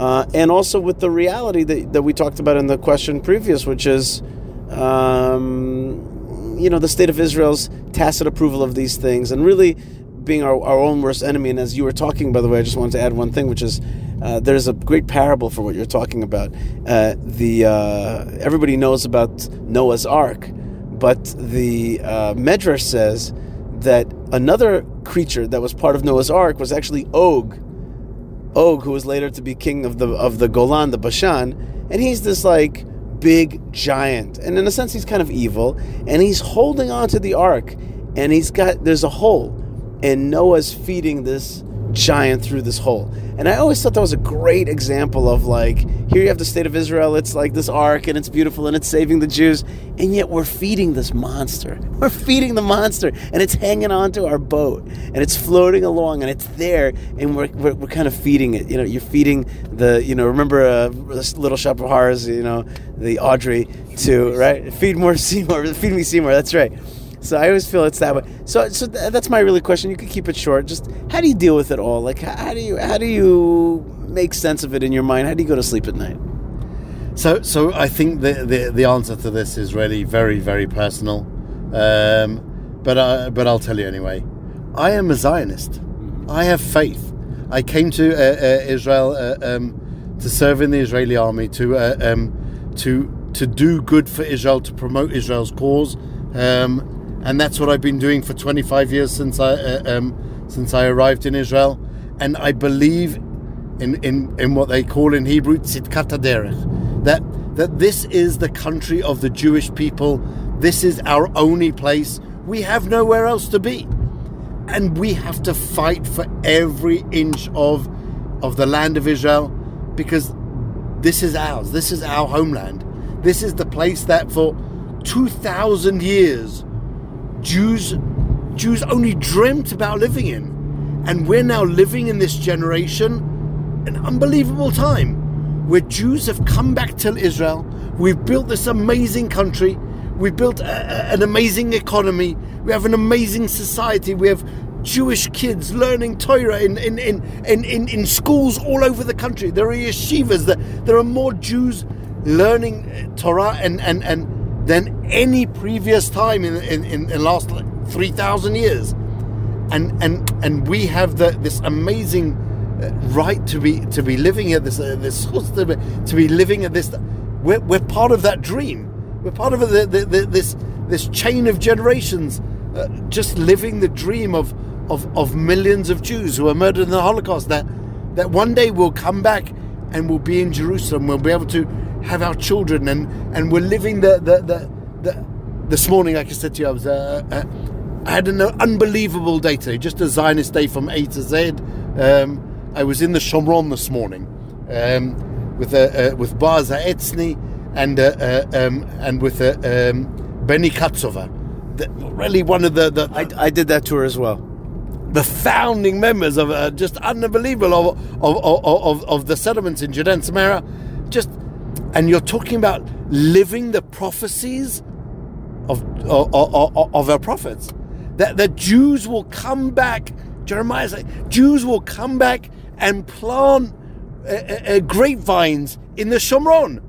uh, and also with the reality that, that we talked about in the question previous, which is um, you know, the state of Israel's tacit approval of these things and really being our, our own worst enemy. And as you were talking, by the way, I just wanted to add one thing, which is uh, there's a great parable for what you're talking about. Uh, the uh, everybody knows about Noah's Ark, but the uh, Medrash says that another creature that was part of Noah's Ark was actually Og. Og, who was later to be king of the of the Golan, the Bashan, and he's this like big giant. And in a sense, he's kind of evil. And he's holding on to the ark. And he's got, there's a hole. And Noah's feeding this giant through this hole. And I always thought that was a great example of like, here you have the state of Israel, it's like this ark and it's beautiful and it's saving the Jews, and yet we're feeding this monster. We're feeding the monster and it's hanging onto our boat and it's floating along and it's there and we're, we're, we're kind of feeding it. You know, you're feeding the, you know, remember uh, Little Shop of Horrors, you know, the Audrey to, right? Feed more Seymour, feed me Seymour, that's right. So I always feel it's that way. So, so th- that's my really question. You could keep it short. Just how do you deal with it all? Like, how, how do you how do you make sense of it in your mind? How do you go to sleep at night? So, so I think the the, the answer to this is really very very personal. Um, but I, but I'll tell you anyway. I am a Zionist. I have faith. I came to uh, uh, Israel uh, um, to serve in the Israeli army to uh, um, to to do good for Israel to promote Israel's cause. Um, and that's what I've been doing for 25 years since I uh, um, since I arrived in Israel, and I believe in, in, in what they call in Hebrew tzidkat derech, that that this is the country of the Jewish people. This is our only place. We have nowhere else to be, and we have to fight for every inch of of the land of Israel because this is ours. This is our homeland. This is the place that for 2,000 years Jews Jews only dreamt about living in. And we're now living in this generation an unbelievable time where Jews have come back to Israel. We've built this amazing country. We've built a, a, an amazing economy. We have an amazing society. We have Jewish kids learning Torah in, in, in, in, in, in schools all over the country. There are yeshivas. There, there are more Jews learning Torah and, and, and than any previous time in, in, in the last 3,000 years. And, and, and we have the, this amazing uh, right to be to be living here this uh, this to be, to be living at this we're, we're part of that dream we're part of the, the, the, this this chain of generations uh, just living the dream of of, of millions of Jews who were murdered in the Holocaust that that one day we'll come back and we'll be in Jerusalem. We'll be able to have our children and and we're living the the the, the this morning, like I said to you, I was uh, uh, I had an unbelievable day today, just a Zionist day from A to Z. Um, I was in the Shomron this morning um, with uh, uh, with Baz Etzni and uh, uh, um, and with uh, um, Benny Katsover. The, really, one of the, the I, I did that tour as well. the founding members of uh, just unbelievable of of, of, of, of the settlements in Judea and Samaria. Just and you're talking about living the prophecies of of, of, of our prophets. That the Jews will come back. Jeremiah said, Jews will come back and plant uh, uh, uh, grapevines in the Shomron.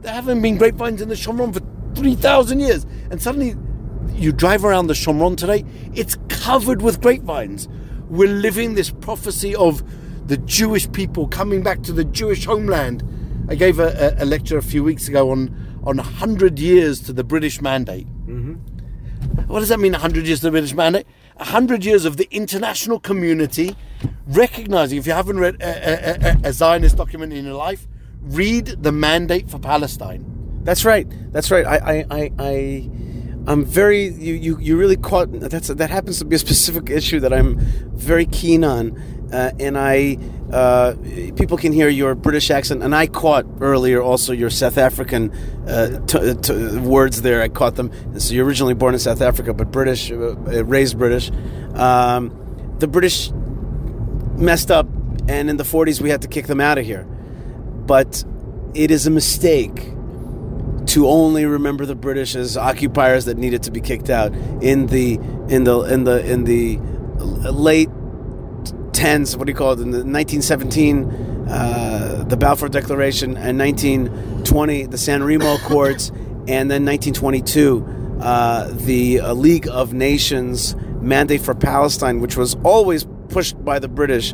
There haven't been grapevines in the Shomron for 3,000 years. And suddenly you drive around the Shomron today, it's covered with grapevines. We're living this prophecy of the Jewish people coming back to the Jewish homeland. I gave a, a, lecture a few weeks ago on, on 100 years to the British Mandate. Mm-hmm. What does that mean, 100 years to the British Mandate? 100 years of the international community recognizing, if you haven't read a, a, a, Zionist document in your life, read the Mandate for Palestine. That's right. That's right. I, I, I, I I'm very you, you, you really caught that's that happens to be a specific issue that I'm very keen on, uh, and I uh, people can hear your British accent, and I caught earlier also your South African uh, t- t- words there. I caught them. So you're originally born in South Africa, but British, uh, raised British. Um, the British messed up, and in the 40s we had to kick them out of here. But it is a mistake to only remember the British as occupiers that needed to be kicked out in the in the in the in the late tens. What do you call it? In the 1917, uh, the Balfour Declaration, and 1920, the San Remo Accords, and then 1922, uh, the uh, League of Nations mandate for Palestine, which was always pushed by the British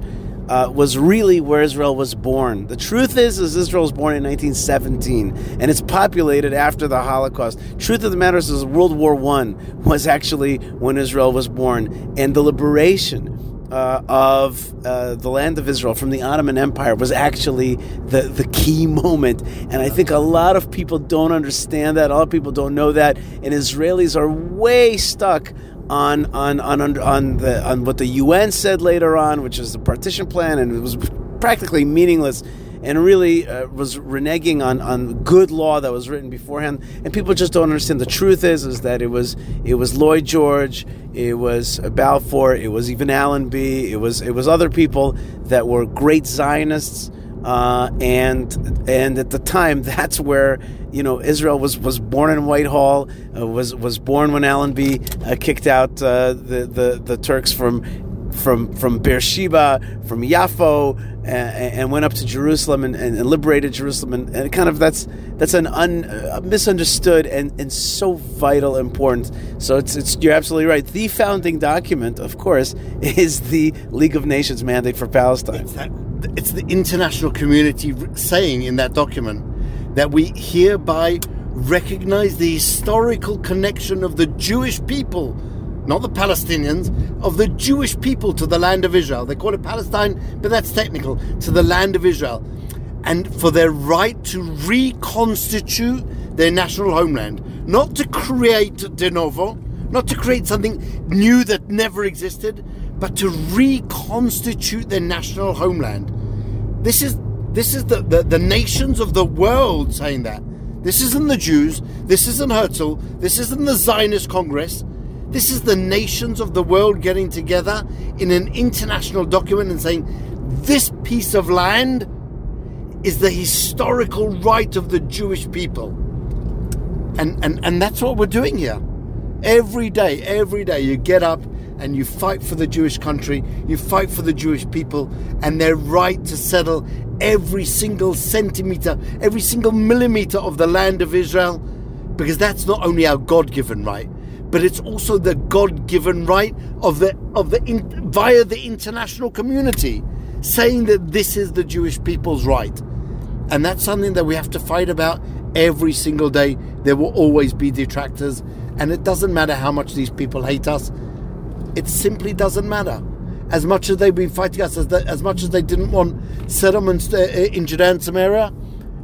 uh, was really where Israel was born. The truth is, is Israel was born in 1917, and it's populated after the Holocaust. Truth of the matter is, is World War One was actually when Israel was born, and the liberation. Uh, of uh, the land of Israel from the Ottoman Empire was actually the, the key moment. And I think a lot of people don't understand that. A lot of people don't know that. And Israelis are way stuck on on on on, the on what the UN said later on, which is the partition plan, and it was practically meaningless. And really uh, was reneging on, on good law that was written beforehand, and people just don't understand. The truth is, is that it was it was Lloyd George, it was Balfour, it was even Allenby, it was it was other people that were great Zionists, uh, and and at the time, that's where you know Israel was, was born in Whitehall, uh, was was born when Allenby uh, kicked out uh, the, the the Turks from from from Beersheba, from Yaffo, and, and went up to Jerusalem and, and liberated Jerusalem, and, and, kind of that's that's an un, uh, misunderstood and, and so vital important. So it's it's you're absolutely right. The founding document, of course, is the League of Nations mandate for Palestine. It's, that, it's the international community saying in that document that we hereby recognize the historical connection of the Jewish people not the Palestinians, of the Jewish people to the land of Israel. They call it Palestine, but that's technical, to the land of Israel. And for their right to reconstitute their national homeland, not to create de novo, not to create something new that never existed, but to reconstitute their national homeland. This is this is the, the, the nations of the world saying that. This isn't the Jews, this isn't Herzl, this isn't the Zionist Congress. This is the nations of the world getting together in an international document and saying this piece of land is the historical right of the Jewish people. And, and, and that's what we're doing here. Every day, every day, you get up and you fight for the Jewish country, you fight for the Jewish people and their right to settle every single centimeter, every single millimeter of the land of Israel, because that's not only our God given right, but it's also the God given right of the, of the in, via the international community, saying that this is the Jewish people's right. And that's something that we have to fight about every single day. There will always be detractors, and it doesn't matter how much these people hate us. It simply doesn't matter. As much as they've been fighting us, as, the, as much as they didn't want settlements uh, in Judea and Samaria,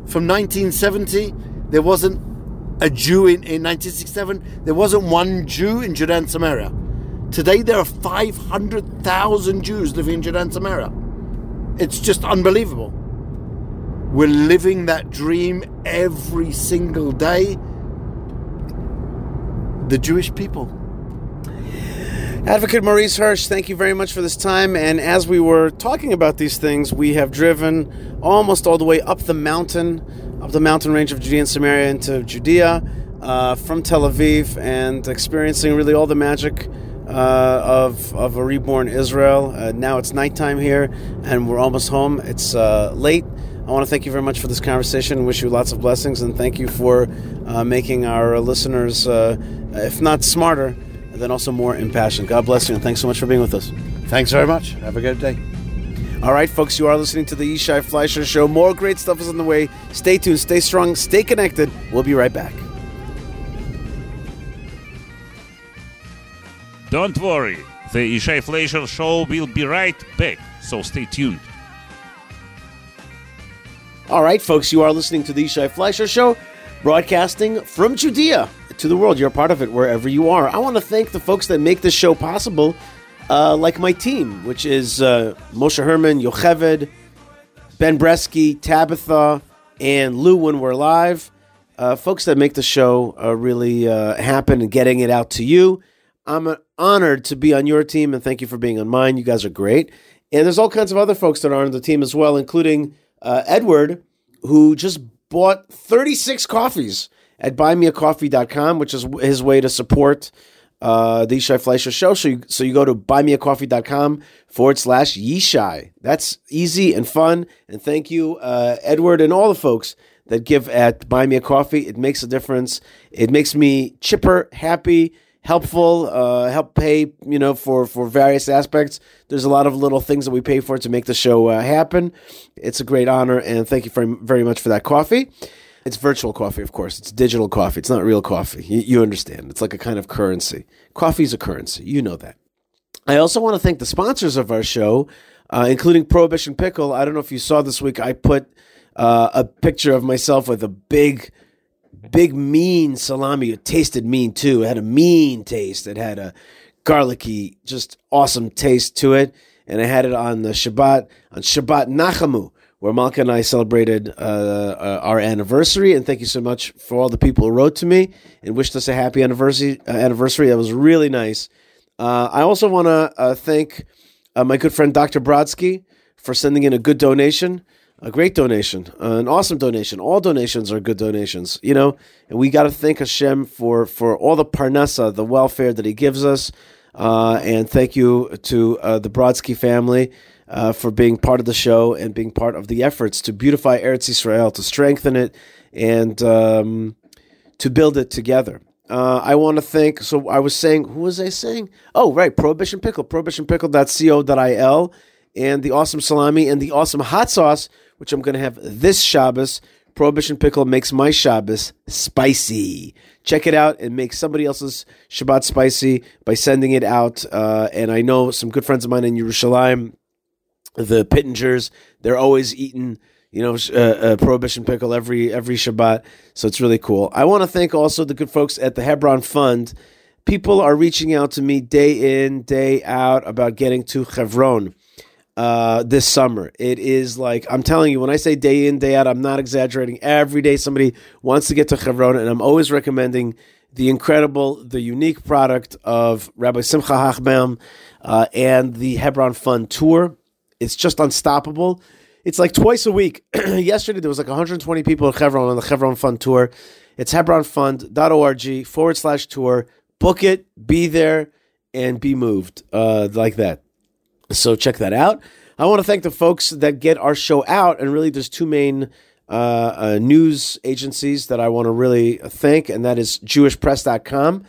from 1970, there wasn't a Jew in, in 1967, there wasn't one Jew in Judea and Samaria. Today, there are 500,000 Jews living in Judea and Samaria. It's just unbelievable. We're living that dream every single day. The Jewish people. Advocate Maurice Hirsch, thank you very much for this time. And as we were talking about these things, we have driven almost all the way up the mountain, up the mountain range of Judea and Samaria into Judea uh, from Tel Aviv and experiencing really all the magic uh, of, of a reborn Israel. Uh, now it's nighttime here and we're almost home. It's uh, late. I want to thank you very much for this conversation. Wish you lots of blessings and thank you for uh, making our listeners, uh, if not smarter, then also more impassioned. God bless you and thanks so much for being with us. Thanks very much. Have a good day. All right, folks, you are listening to the Yishai Fleisher Show. More great stuff is on the way. Stay tuned, stay strong, stay connected. We'll be right back. Don't worry, the Yishai Fleisher Show will be right back, so stay tuned. All right, folks, you are listening to the Yishai Fleisher Show, broadcasting from Judea to the world. You're a part of it wherever you are. I want to thank the folks that make this show possible, uh, like my team, which is uh, Moshe Herman, Yocheved, Ben Bresky, Tabitha, and Lou when we're live. Uh, folks that make the show uh, really uh, happen and getting it out to you. I'm honored to be on your team and thank you for being on mine. You guys are great. And there's all kinds of other folks that are on the team as well, including uh, Edward, who just bought 36 coffees at buymeacoffee.com, which is his way to support uh, the Yishai Fleisher show. So you, so you go to buymeacoffee.com forward slash Yishai. That's easy and fun. And thank you, uh, Edward, and all the folks that give at Buy Me a Coffee. It makes a difference. It makes me chipper, happy, helpful, uh, help pay, you know, for, for various aspects. There's a lot of little things that we pay for to make the show uh, happen. It's a great honor, and thank you very, very much for that coffee. It's virtual coffee, of course. It's digital coffee. It's not real coffee. You, you understand. It's like a kind of currency. Coffee is a currency. You know that. I also want to thank the sponsors of our show, uh, including Prohibition Pickle. I don't know if you saw this week, I put uh, a picture of myself with a big, big, mean salami. It tasted mean too. It had a mean taste. It had a garlicky, just awesome taste to it. And I had it on the Shabbat, on Shabbat Nachamu, where Malka and I celebrated uh, uh, our anniversary. And thank you so much for all the people who wrote to me and wished us a happy anniversary. Uh, anniversary. That was really nice. Uh, I also want to uh, thank my good friend Dr. Brodsky for sending in a good donation, a great donation, an awesome donation. All donations are good donations, you know. And we got to thank Hashem for for all the parnasa, the welfare that He gives us. And thank you to the Brodsky family uh, for being part of the show and being part of the efforts to beautify Eretz Israel, to strengthen it, and um, to build it together. Uh, I want to thank. So I was saying, who was I saying? Oh, right, Prohibition Pickle, prohibitionpickle.co.il, and the awesome salami and the awesome hot sauce, which I'm going to have this Shabbos. Prohibition Pickle makes my Shabbos spicy. Check it out and make somebody else's Shabbat spicy by sending it out. Uh, and I know some good friends of mine in Yerushalayim, the Pittingers, they're always eating, you know, uh, uh, Prohibition Pickle every every Shabbat. So it's really cool. I want to thank also the good folks at the Hebron Fund. People are reaching out to me day in, day out about getting to Hebron uh, this summer. It is like I'm telling you when I say day in day out, I'm not exaggerating. Every day somebody wants to get to Hebron, and I'm always recommending the incredible, the unique product of Rabbi Simcha Hochbaum uh, and the Hebron Fund tour. It's just unstoppable. It's like twice a week. Yesterday there was like 120 people at Hebron on the Hebron Fund tour. It's hebronfund.org forward slash tour. Book it, be there, and be moved uh, like that. So check that out. I want to thank the folks that get our show out, and really, there's two main uh, uh, news agencies that I want to really thank, and that is JewishPress.com.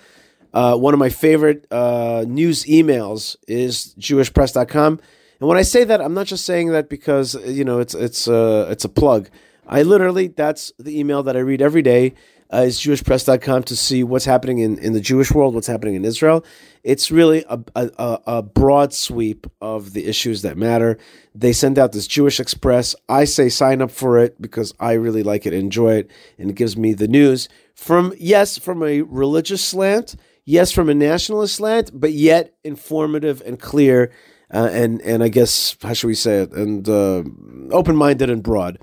Uh, one of my favorite uh, news emails is JewishPress.com, and when I say that, I'm not just saying that because you know it's it's uh, it's a plug. I literally that's the email that I read every day uh, is jewishpress.com to see what's happening in, in the Jewish world, what's happening in Israel. It's really a, a, a broad sweep of the issues that matter. They send out this Jewish Express. I say sign up for it because I really like it, enjoy it, and it gives me the news from, yes, from a religious slant, yes, from a nationalist slant, but yet informative and clear. Uh, and and I guess how should we say it? And uh, open minded and broad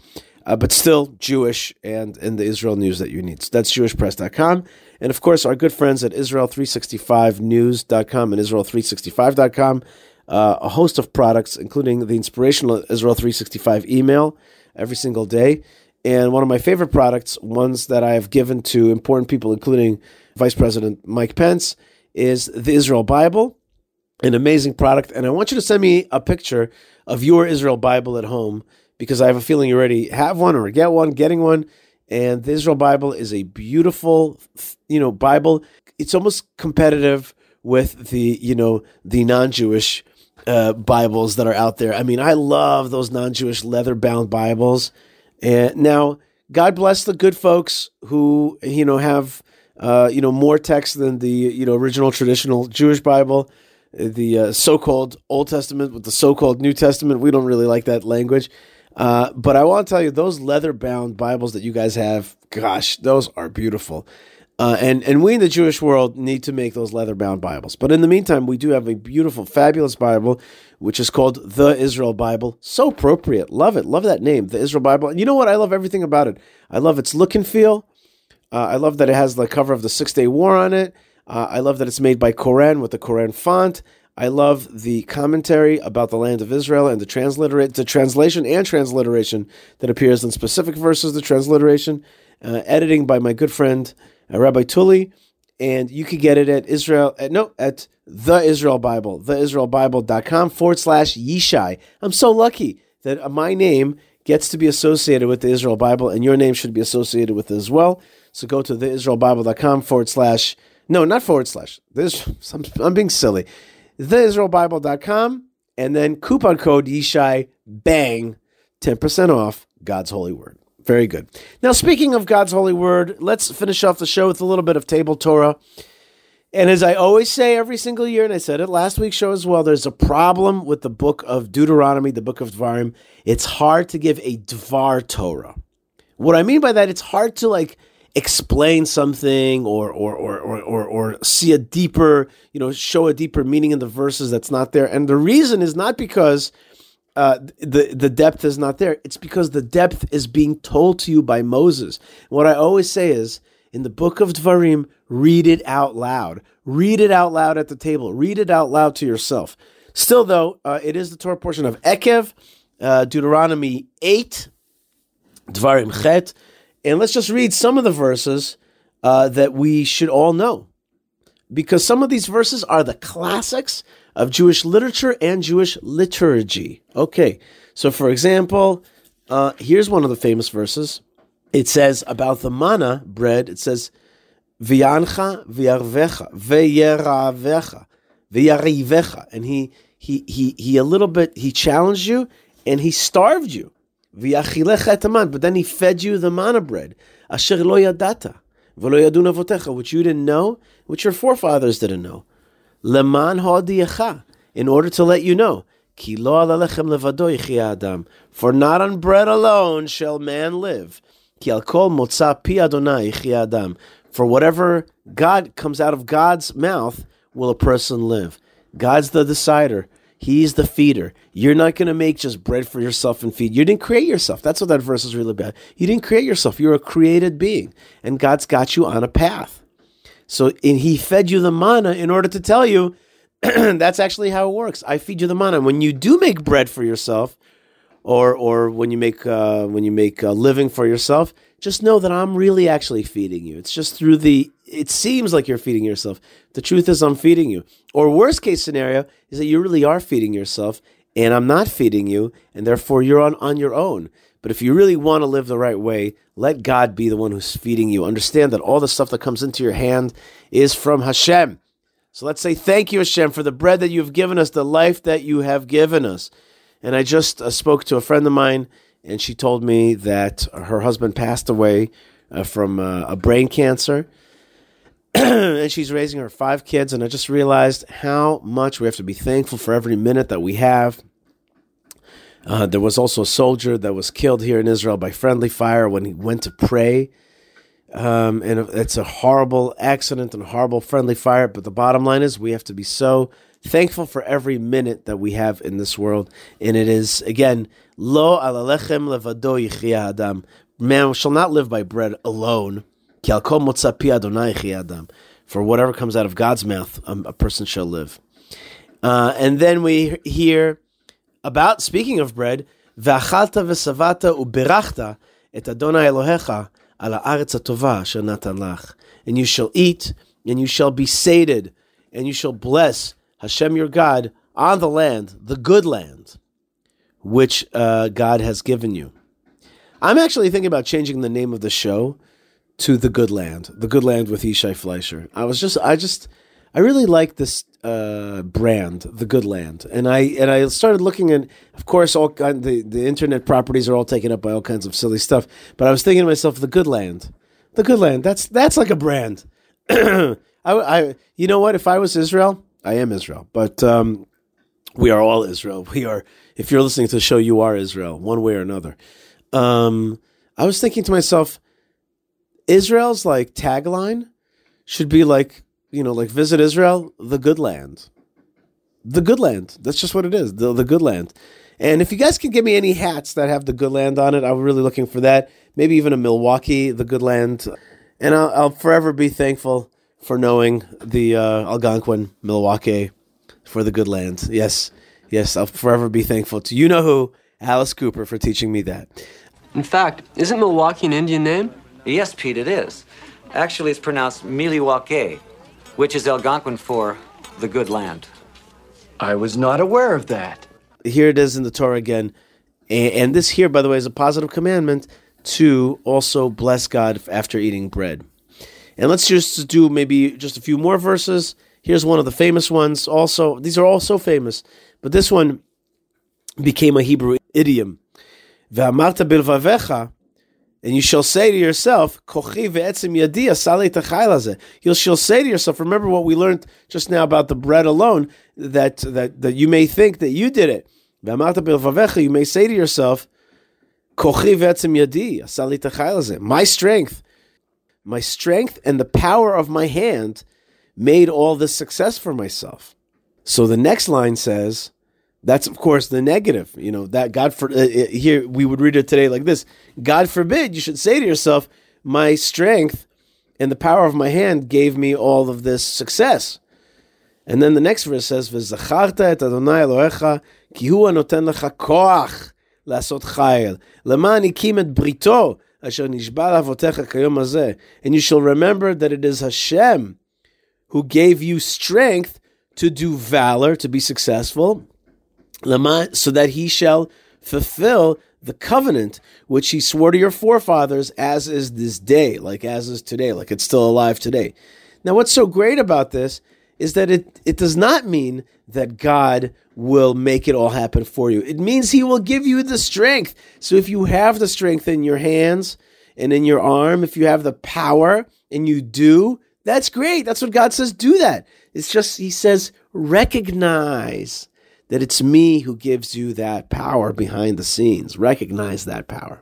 uh, but still Jewish and in the Israel news that you need. So that's jewishpress.com. And of course, our good friends at Israel365news.com and Israel365.com, uh, a host of products, including the inspirational Israel 365 email every single day. And one of my favorite products, ones that I have given to important people, including Vice President Mike Pence, is the Israel Bible, an amazing product. And I want you to send me a picture of your Israel Bible at home because I have a feeling you already have one or get one, getting one. And the Israel Bible is a beautiful, you know, Bible. It's almost competitive with the, you know, the non-Jewish uh, Bibles that are out there. I mean, I love those non-Jewish leather-bound Bibles. And now, God bless the good folks who, you know, have, uh, you know, more text than the, you know, original traditional Jewish Bible the uh, so-called Old Testament with the so-called New Testament. We don't really like that language. Uh, but I want to tell you, those leather bound Bibles that you guys have, gosh, those are beautiful. Uh, and, and we in the Jewish world need to make those leather bound Bibles. But in the meantime, we do have a beautiful, fabulous Bible, which is called the Israel Bible. So appropriate. Love it. Love that name, the Israel Bible. And you know what? I love everything about it. I love its look and feel. Uh, I love that it has the cover of the Six Day War on it. Uh, I love that it's made by Koren with the Koren font. I love the commentary about the land of Israel and the transliterate, the translation and transliteration that appears in specific verses. The transliteration, uh, editing by my good friend uh, Rabbi Tully, and you can get it at Israel. At, no, at the Israel Bible, theisraelbible.com forward slash Yishai. I'm so lucky that uh, my name gets to be associated with the Israel Bible, and your name should be associated with it as well. So go to theisraelbible.com forward slash. No, not forward slash. This I'm, I'm being silly theisraelbible.com, and then coupon code Yishai bang, 10% off God's Holy Word. Very good. Now, speaking of God's Holy Word, let's finish off the show with a little bit of Table Torah. And as I always say every single year, and I said it last week's show as well, there's a problem with the book of Deuteronomy, the book of Dvarim. It's hard to give a Dvar Torah. What I mean by that, it's hard to like explain something or or, or or or or see a deeper, you know, show a deeper meaning in the verses that's not there. And the reason is not because uh, the the depth is not there. It's because the depth is being told to you by Moses. What I always say is, in the book of Dvarim, read it out loud. Read it out loud at the table. Read it out loud to yourself. Still, though, uh, it is the Torah portion of Ekev, uh, Deuteronomy eight, Dvarim Chet. And let's just read some of the verses uh, that we should all know. Because some of these verses are the classics of Jewish literature and Jewish liturgy. Okay, so for example, uh, here's one of the famous verses. It says about the manna bread, it says, V'yancha v'yarvecha v'yeravecha v'yarivecha. And he, he, he, he a little bit, he challenged you and he starved you. But then he fed you the manna bread. Which you didn't know, which your forefathers didn't know. Leman. In order to let you know. For not on bread alone shall man live. For whatever God comes out of God's mouth will a person live. God's the decider. He's the feeder. You're not going to make just bread for yourself and feed. You didn't create yourself. That's what that verse is really about. You didn't create yourself. You're a created being, and God's got you on a path. So, and He fed you the manna in order to tell you that's actually how it works. I feed you the manna. When you do make bread for yourself, or or when you make uh, when you make a living for yourself, just know that I'm really actually feeding you. It's just through the. It seems like you're feeding yourself. The truth is, I'm feeding you. Or worst case scenario is that you really are feeding yourself, and I'm not feeding you, and therefore you're on on your own. But if you really want to live the right way, let God be the one who's feeding you. Understand that all the stuff that comes into your hand is from Hashem. So let's say thank you, Hashem, for the bread that you've given us, the life that you have given us. And I just uh, spoke to a friend of mine, and she told me that her husband passed away uh, from uh, a brain cancer. and she's raising her five kids, and I just realized how much we have to be thankful for every minute that we have. Uh, there was also a soldier that was killed here in Israel by friendly fire when he went to pray. Um, and it's a horrible accident and horrible friendly fire. But the bottom line is we have to be so thankful for every minute that we have in this world. And it is, again, lo alalechem levado adam. Man shall not live by bread alone. For whatever comes out of God's mouth, a person shall live. Uh, and then we hear about, speaking of bread. And you shall eat, and you shall be sated, and you shall bless Hashem your God on the land, the good land, which uh, God has given you. I'm actually thinking about changing the name of the show to The Good Land, The Good Land with Yishai Fleisher. I was just, I just, I really like this uh, brand, The Good Land, and I and I started looking at, of course, all the the internet properties are all taken up by all kinds of silly stuff. But I was thinking to myself, The Good Land, The Good Land. That's that's like a brand. I, I, you know what? If I was Israel, I am Israel, but um, we are all Israel. We are. If you're listening to the show, you are Israel, one way or another. Um, I was thinking to myself, Israel's like tagline should be like you know, like visit Israel, the good land. The good land. That's just what it is. The the good land. And if you guys can give me any hats that have the good land on it, I'm really looking for that. Maybe even a Milwaukee, the good land. And I'll, I'll forever be thankful for knowing the uh, Algonquin, Milwaukee, for the good land. Yes, yes, I'll forever be thankful to you know who, Alice Cooper, for teaching me that. In fact, isn't Milwaukee an Indian name? Yes, Pete, it is. Actually, it's pronounced Miliwake, which is Algonquin for the good land. I was not aware of that. Here it is in the Torah again. And, and this here, by the way, is a positive commandment to also bless God after eating bread. And let's just do maybe just a few more verses. Here's one of the famous ones. Also, these are all so famous, but this one became a Hebrew idiom. Ve'amarta bilvavecha, and you shall say to yourself. You shall say to yourself, "Remember what we learned just now about the bread alone. That that that you may think that you did it." You may say to yourself. My strength my strength and the power of my hand made all this success for myself. So the next line says, that's of course the negative. You know that God for uh, here we would read it today like this: God forbid you should say to yourself, "My strength and the power of my hand gave me all of this success." And then the next verse says, "V'zacharta et Adonai Elohecha ki hu anoten lecha koach lasot chayil leman ikim et brito asher nishba lavotecha kayom hazeh." And you shall remember that it is Hashem who gave you strength to do valor, to be successful so that he shall fulfill the covenant which he swore to your forefathers, as is this day, like as is today, like it's still alive today. Now, what's so great about this is that it, it does not mean that God will make it all happen for you. It means He will give you the strength. So if you have the strength in your hands and in your arm, if you have the power and you do, that's great. That's what God says. Do that. It's just, He says, recognize that it's me who gives you that power behind the scenes. Recognize that power.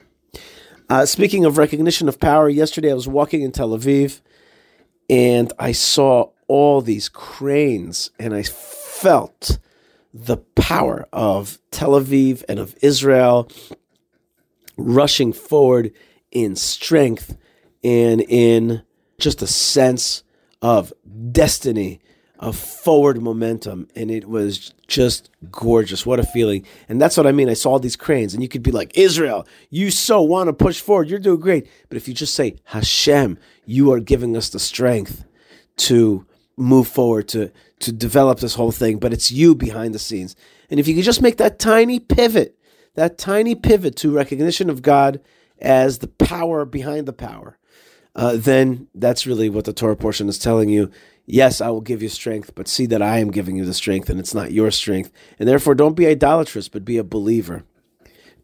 Uh, speaking of recognition of power, yesterday I was walking in Tel Aviv and I saw all these cranes and I felt the power of Tel Aviv and of Israel rushing forward in strength and in just a sense of destiny, of forward momentum. And it was just gorgeous. What a feeling. And that's what I mean. I saw all these cranes, and you could be like, Israel, you so want to push forward. You're doing great. But if you just say, Hashem, you are giving us the strength to move forward, to, to develop this whole thing, but it's you behind the scenes. And if you could just make that tiny pivot, that tiny pivot to recognition of God as the power behind the power, uh, then that's really what the Torah portion is telling you. Yes, I will give you strength, but see that I am giving you the strength and it's not your strength. And therefore, don't be idolatrous, but be a believer.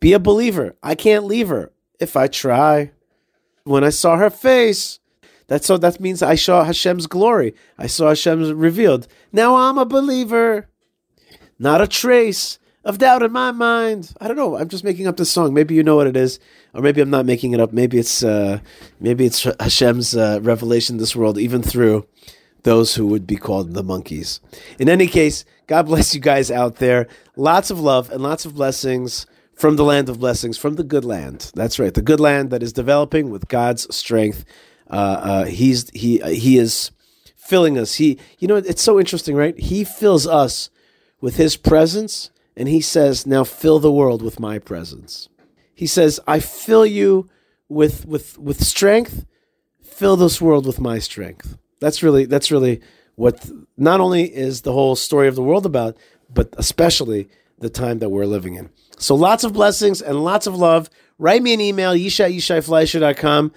Be a believer. I can't leave her if I try. When I saw her face, that's so that means I saw Hashem's glory. I saw Hashem's revealed. Now I'm a believer. Not a trace of doubt in my mind. I don't know. I'm just making up this song. Maybe you know what it is, or maybe I'm not making it up. Maybe it's uh, maybe it's Hashem's uh, revelation in this world, even through those who would be called the monkeys. In any case, God bless you guys out there. Lots of love and lots of blessings from the land of blessings, from the good land. That's right, the good land that is developing with God's strength. Uh, uh, he's he he is filling us. He, you know, it's so interesting, right? He fills us with His presence, and He says, "Now fill the world with My presence." He says, "I fill you with with with strength. Fill this world with My strength." That's really that's really what not only is the whole story of the world about, but especially the time that we're living in. So lots of blessings and lots of love. Write me an email, yishai, yishaifleisher.com.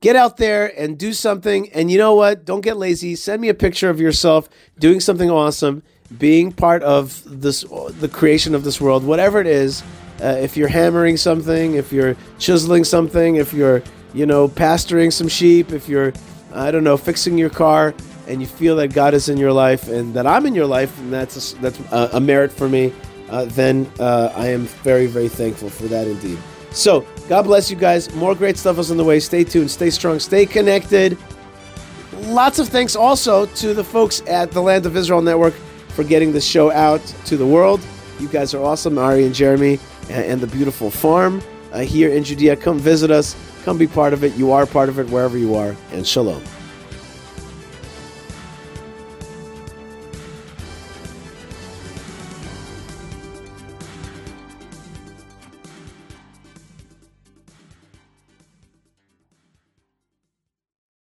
Get out there and do something. And you know what? Don't get lazy. Send me a picture of yourself doing something awesome, being part of this, the creation of this world, whatever it is. Uh, if you're hammering something, if you're chiseling something, if you're, you know, pasturing some sheep, if you're, I don't know, fixing your car, and you feel that God is in your life and that I'm in your life, and that's a, that's a, a merit for me, uh, then uh, I am very, very thankful for that indeed. So, God bless you guys. More great stuff is on the way. Stay tuned, stay strong, stay connected. Lots of thanks also to the folks at the Land of Israel Network for getting the show out to the world. You guys are awesome, Ari and Jeremy, and, and the beautiful farm uh, here in Judea. Come visit us, come be part of it. You are part of it wherever you are, and shalom.